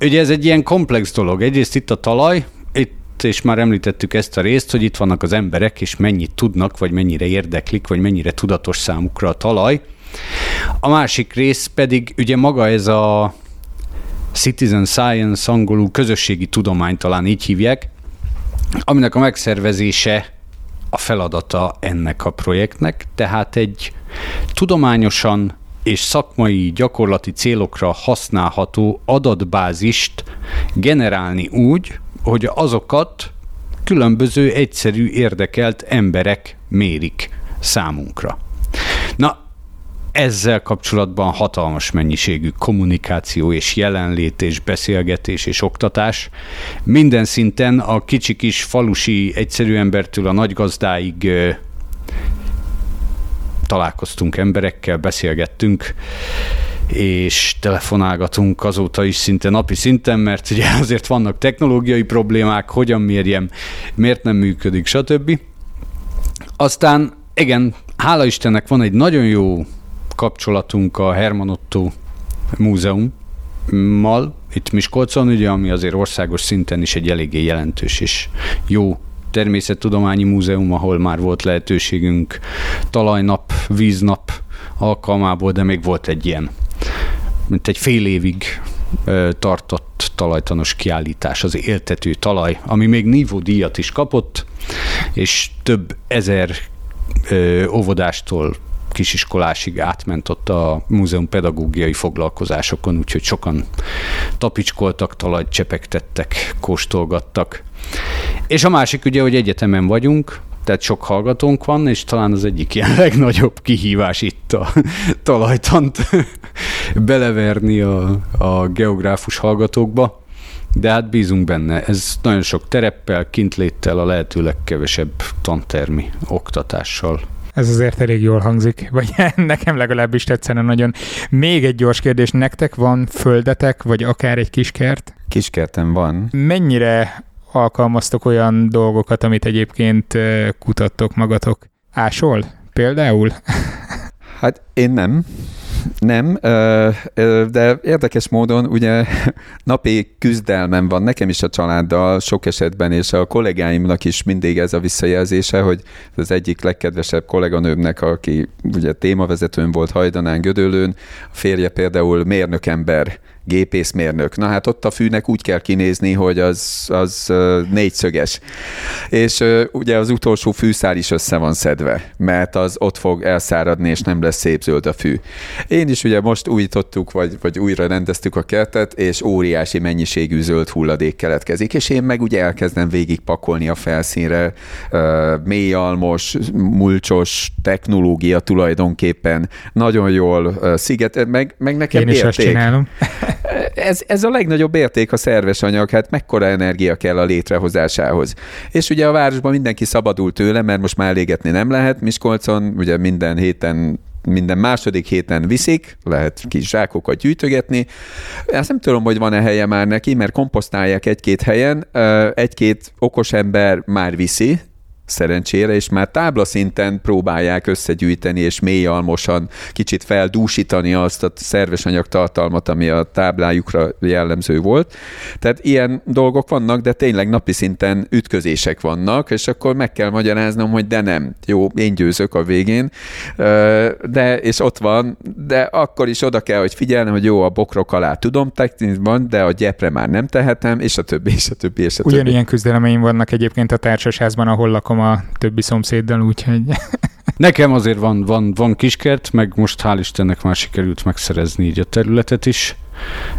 ugye ez egy ilyen komplex dolog. Egyrészt itt a talaj, itt és már említettük ezt a részt, hogy itt vannak az emberek, és mennyit tudnak, vagy mennyire érdeklik, vagy mennyire tudatos számukra a talaj. A másik rész pedig ugye maga ez a citizen science, angolul közösségi tudomány talán így hívják, aminek a megszervezése a feladata ennek a projektnek, tehát egy tudományosan és szakmai gyakorlati célokra használható adatbázist generálni úgy, hogy azokat különböző egyszerű érdekelt emberek mérik számunkra. Na, ezzel kapcsolatban hatalmas mennyiségű kommunikáció és jelenlét és beszélgetés és oktatás. Minden szinten a kicsi kis falusi egyszerű embertől a nagy gazdáig találkoztunk emberekkel, beszélgettünk, és telefonálgatunk azóta is szinte napi szinten, mert ugye azért vannak technológiai problémák, hogyan mérjem, miért nem működik, stb. Aztán igen, hála Istennek van egy nagyon jó kapcsolatunk a Herman Otto múzeummal, itt Miskolcon, ugye, ami azért országos szinten is egy eléggé jelentős és jó természettudományi múzeum, ahol már volt lehetőségünk talajnap, víznap alkalmából, de még volt egy ilyen, mint egy fél évig tartott talajtanos kiállítás, az éltető talaj, ami még Nívó díjat is kapott, és több ezer óvodástól kisiskolásig átment ott a múzeum pedagógiai foglalkozásokon, úgyhogy sokan tapicskoltak, talajt csepegtettek, kóstolgattak. És a másik ugye, hogy egyetemen vagyunk, tehát sok hallgatónk van, és talán az egyik ilyen legnagyobb kihívás itt a talajtant beleverni a, a geográfus hallgatókba, de hát bízunk benne. Ez nagyon sok tereppel, kintléttel, a lehető legkevesebb tantermi oktatással ez azért elég jól hangzik, vagy nekem legalábbis tetszene nagyon. Még egy gyors kérdés, nektek van földetek, vagy akár egy kiskert? Kiskertem van. Mennyire alkalmaztok olyan dolgokat, amit egyébként kutattok magatok? Ásol például? Hát én nem. Nem, de érdekes módon ugye napi küzdelmem van nekem is a családdal sok esetben, és a kollégáimnak is mindig ez a visszajelzése, hogy az egyik legkedvesebb kolléganőmnek, aki ugye témavezetőn volt Hajdanán Gödöllőn, a férje például mérnökember, gépészmérnök. Na hát ott a fűnek úgy kell kinézni, hogy az, az négyszöges. És ugye az utolsó fűszál is össze van szedve, mert az ott fog elszáradni, és nem lesz szép zöld a fű. Én is ugye most újítottuk, vagy, vagy újra rendeztük a kertet, és óriási mennyiségű zöld hulladék keletkezik, és én meg ugye elkezdem végigpakolni a felszínre mélyalmos, mulcsos technológia tulajdonképpen nagyon jól sziget, meg, meg nekem Én is érték. azt csinálom. ez, ez a legnagyobb érték a szerves anyag, hát mekkora energia kell a létrehozásához. És ugye a városban mindenki szabadul tőle, mert most már elégetni nem lehet. Miskolcon ugye minden héten minden második héten viszik, lehet kis zsákokat gyűjtögetni. Ezt nem tudom, hogy van-e helye már neki, mert komposztálják egy-két helyen, egy-két okos ember már viszi, szerencsére, és már táblaszinten próbálják összegyűjteni és mélyalmosan kicsit feldúsítani azt a szerves anyagtartalmat, ami a táblájukra jellemző volt. Tehát ilyen dolgok vannak, de tényleg napi szinten ütközések vannak, és akkor meg kell magyaráznom, hogy de nem. Jó, én győzök a végén, de, és ott van, de akkor is oda kell, hogy figyelnem, hogy jó, a bokrok alá tudom technikban, de a gyepre már nem tehetem, és a többi, és a többi, és a többi. Ugyanilyen küzdelemeim vannak egyébként a társasházban, ahol lakom a többi szomszéddal, úgyhogy... Nekem azért van, van, van kiskert, meg most hál' Istennek már sikerült megszerezni így a területet is.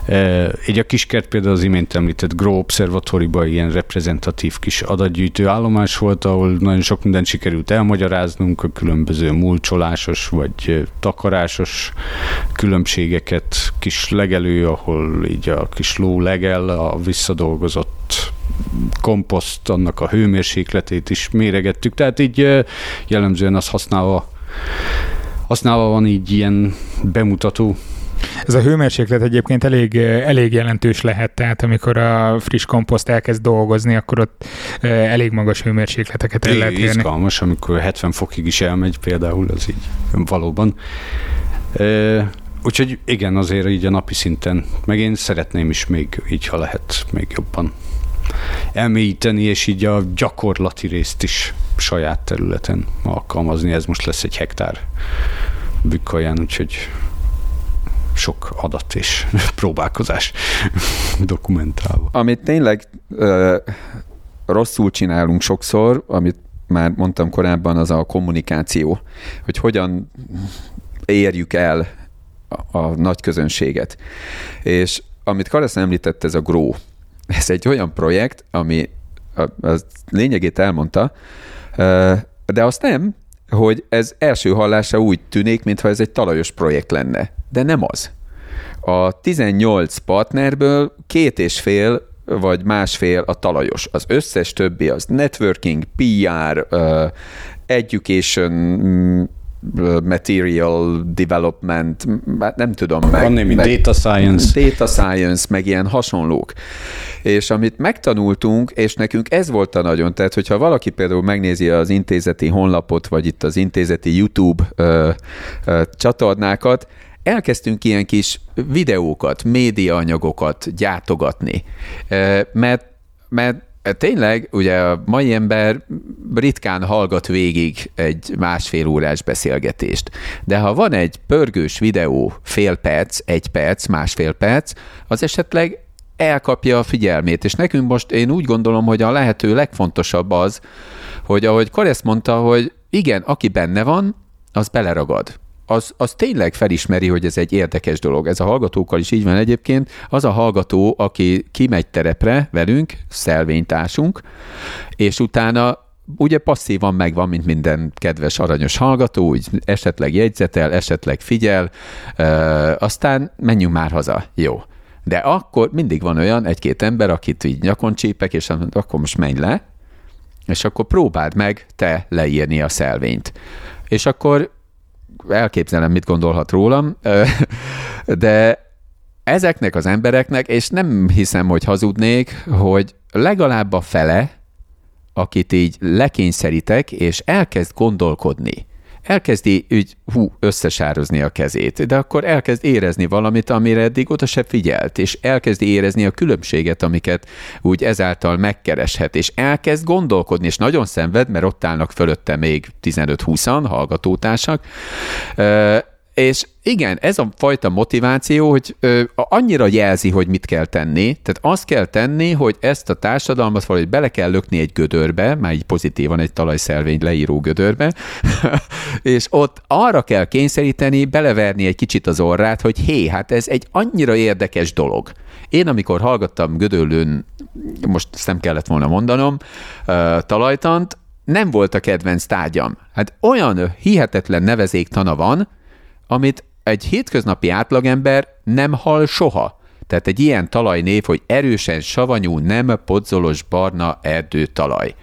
E, így a kiskert például az imént említett Grow Observatoriban ilyen reprezentatív kis adatgyűjtő állomás volt, ahol nagyon sok mindent sikerült elmagyaráznunk, a különböző mulcsolásos vagy takarásos különbségeket, kis legelő, ahol így a kis ló legel, a visszadolgozott komposzt, annak a hőmérsékletét is méregettük, tehát így jellemzően az használva, használva van így ilyen bemutató ez a hőmérséklet egyébként elég, elég jelentős lehet, tehát amikor a friss komposzt elkezd dolgozni, akkor ott elég magas hőmérsékleteket el lehet érni. Izgalmas, amikor 70 fokig is elmegy például, az így valóban. Úgyhogy igen, azért így a napi szinten, meg én szeretném is még így, ha lehet, még jobban elmélyíteni, és így a gyakorlati részt is saját területen alkalmazni. Ez most lesz egy hektár bükkaján, úgyhogy sok adat és próbálkozás dokumentálva. Amit tényleg ö, rosszul csinálunk sokszor, amit már mondtam korábban, az a kommunikáció, hogy hogyan érjük el a, a nagy közönséget. És amit Karasz említett, ez a GROW, ez egy olyan projekt, ami a, a lényegét elmondta, de azt nem, hogy ez első hallása úgy tűnik, mintha ez egy talajos projekt lenne. De nem az. A 18 partnerből két és fél vagy másfél a talajos. Az összes többi az networking, PR, education, material development, hát nem tudom meg. Van némi meg, data science. Data science, meg ilyen hasonlók. És amit megtanultunk, és nekünk ez volt a nagyon, tehát hogyha valaki például megnézi az intézeti honlapot, vagy itt az intézeti YouTube ö, ö, csatornákat, elkezdtünk ilyen kis videókat, médiaanyagokat gyártogatni, mert, mert tényleg, ugye a mai ember ritkán hallgat végig egy másfél órás beszélgetést. De ha van egy pörgős videó, fél perc, egy perc, másfél perc, az esetleg elkapja a figyelmét. És nekünk most én úgy gondolom, hogy a lehető legfontosabb az, hogy ahogy Karesz mondta, hogy igen, aki benne van, az beleragad az, az tényleg felismeri, hogy ez egy érdekes dolog. Ez a hallgatókkal is így van egyébként. Az a hallgató, aki kimegy terepre velünk, szelvénytársunk, és utána ugye passzívan megvan, mint minden kedves aranyos hallgató, úgy esetleg jegyzetel, esetleg figyel, ö, aztán menjünk már haza. Jó. De akkor mindig van olyan egy-két ember, akit így nyakon csípek, és akkor most menj le, és akkor próbáld meg te leírni a szelvényt. És akkor elképzelem, mit gondolhat rólam, de ezeknek az embereknek, és nem hiszem, hogy hazudnék, hogy legalább a fele, akit így lekényszerítek, és elkezd gondolkodni, elkezdi úgy, hú, összesározni a kezét, de akkor elkezd érezni valamit, amire eddig oda se figyelt, és elkezdi érezni a különbséget, amiket úgy ezáltal megkereshet, és elkezd gondolkodni, és nagyon szenved, mert ott állnak fölötte még 15-20-an hallgatótársak, és igen, ez a fajta motiváció, hogy ö, annyira jelzi, hogy mit kell tenni, tehát azt kell tenni, hogy ezt a társadalmat valahogy bele kell lökni egy gödörbe, már így pozitívan egy talajszelvény leíró gödörbe, és ott arra kell kényszeríteni, beleverni egy kicsit az orrát, hogy hé, hát ez egy annyira érdekes dolog. Én, amikor hallgattam Gödöllőn, most ezt nem kellett volna mondanom, talajtant, nem volt a kedvenc tárgyam. Hát olyan hihetetlen nevezéktana van, amit egy hétköznapi átlagember nem hal soha. Tehát egy ilyen talajnév, hogy erősen savanyú, nem podzolos barna erdőtalaj.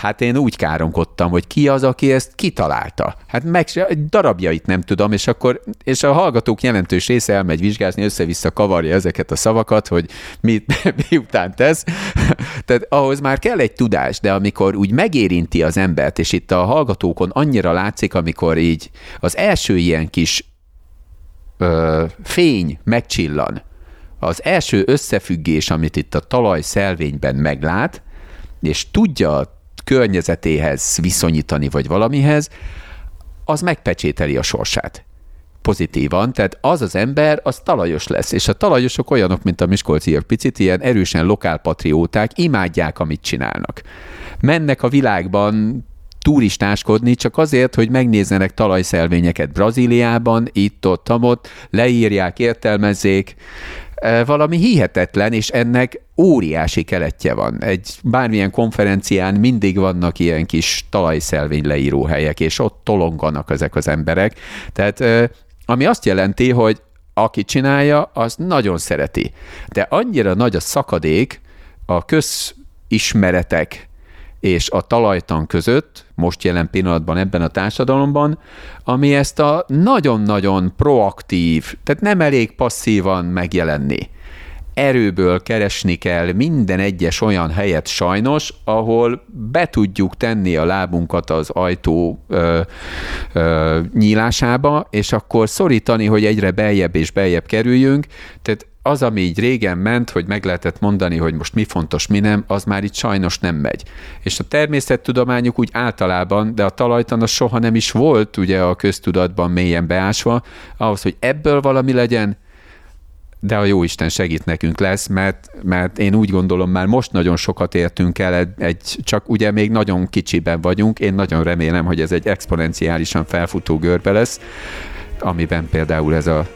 Hát én úgy káromkodtam, hogy ki az, aki ezt kitalálta. Hát meg darabjait nem tudom, és akkor, és a hallgatók jelentős része elmegy vizsgázni, össze-vissza kavarja ezeket a szavakat, hogy mit, miután tesz. Tehát ahhoz már kell egy tudás, de amikor úgy megérinti az embert, és itt a hallgatókon annyira látszik, amikor így az első ilyen kis ö, fény megcsillan, az első összefüggés, amit itt a talaj szelvényben meglát, és tudja környezetéhez viszonyítani, vagy valamihez, az megpecsételi a sorsát pozitívan, tehát az az ember, az talajos lesz, és a talajosok olyanok, mint a miskolciak picit, ilyen erősen lokálpatrióták, imádják, amit csinálnak. Mennek a világban turistáskodni, csak azért, hogy megnézzenek talajszelvényeket Brazíliában, itt, ott, ott, leírják, értelmezzék, valami hihetetlen, és ennek óriási keletje van. Egy bármilyen konferencián mindig vannak ilyen kis talajszelvény leíró helyek, és ott tolonganak ezek az emberek. Tehát ami azt jelenti, hogy aki csinálja, az nagyon szereti. De annyira nagy a szakadék a közismeretek és a talajtan között, most jelen pillanatban ebben a társadalomban, ami ezt a nagyon-nagyon proaktív, tehát nem elég passzívan megjelenni. Erőből keresni kell minden egyes olyan helyet sajnos, ahol be tudjuk tenni a lábunkat az ajtó ö, ö, nyílásába, és akkor szorítani, hogy egyre beljebb és beljebb kerüljünk. Tehát az, ami így régen ment, hogy meg lehetett mondani, hogy most mi fontos, mi nem, az már itt sajnos nem megy. És a természettudományok úgy általában, de a talajtan az soha nem is volt ugye a köztudatban mélyen beásva, ahhoz, hogy ebből valami legyen, de a Jóisten segít nekünk lesz, mert, mert én úgy gondolom, már most nagyon sokat értünk el, egy, csak ugye még nagyon kicsiben vagyunk, én nagyon remélem, hogy ez egy exponenciálisan felfutó görbe lesz, amiben például ez a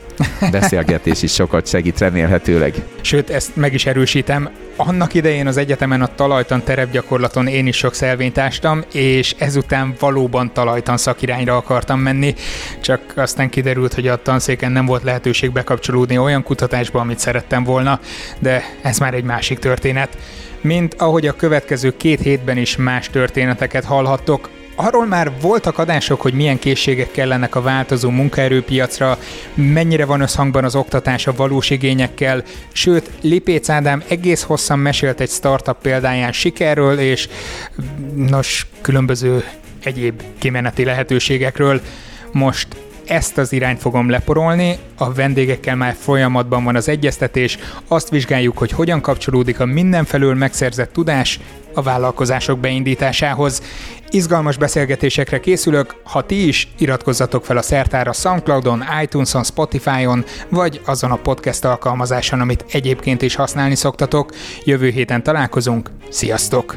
beszélgetés is sokat segít remélhetőleg. Sőt, ezt meg is erősítem. Annak idején az egyetemen a talajtan terepgyakorlaton én is sok szelvényt ástam, és ezután valóban talajtan szakirányra akartam menni, csak aztán kiderült, hogy a tanszéken nem volt lehetőség bekapcsolódni olyan kutatásba, amit szerettem volna, de ez már egy másik történet. Mint ahogy a következő két hétben is más történeteket hallhattok, Arról már voltak adások, hogy milyen készségek kellenek a változó munkaerőpiacra, mennyire van összhangban az oktatás a valós igényekkel, sőt, Lipéc Ádám egész hosszan mesélt egy startup példáján sikerről, és nos, különböző egyéb kimeneti lehetőségekről. Most ezt az irányt fogom leporolni, a vendégekkel már folyamatban van az egyeztetés, azt vizsgáljuk, hogy hogyan kapcsolódik a mindenfelől megszerzett tudás a vállalkozások beindításához. Izgalmas beszélgetésekre készülök, ha ti is iratkozzatok fel a szertára Soundcloudon, iTunes-on, Spotify-on, vagy azon a podcast alkalmazáson, amit egyébként is használni szoktatok. Jövő héten találkozunk, sziasztok!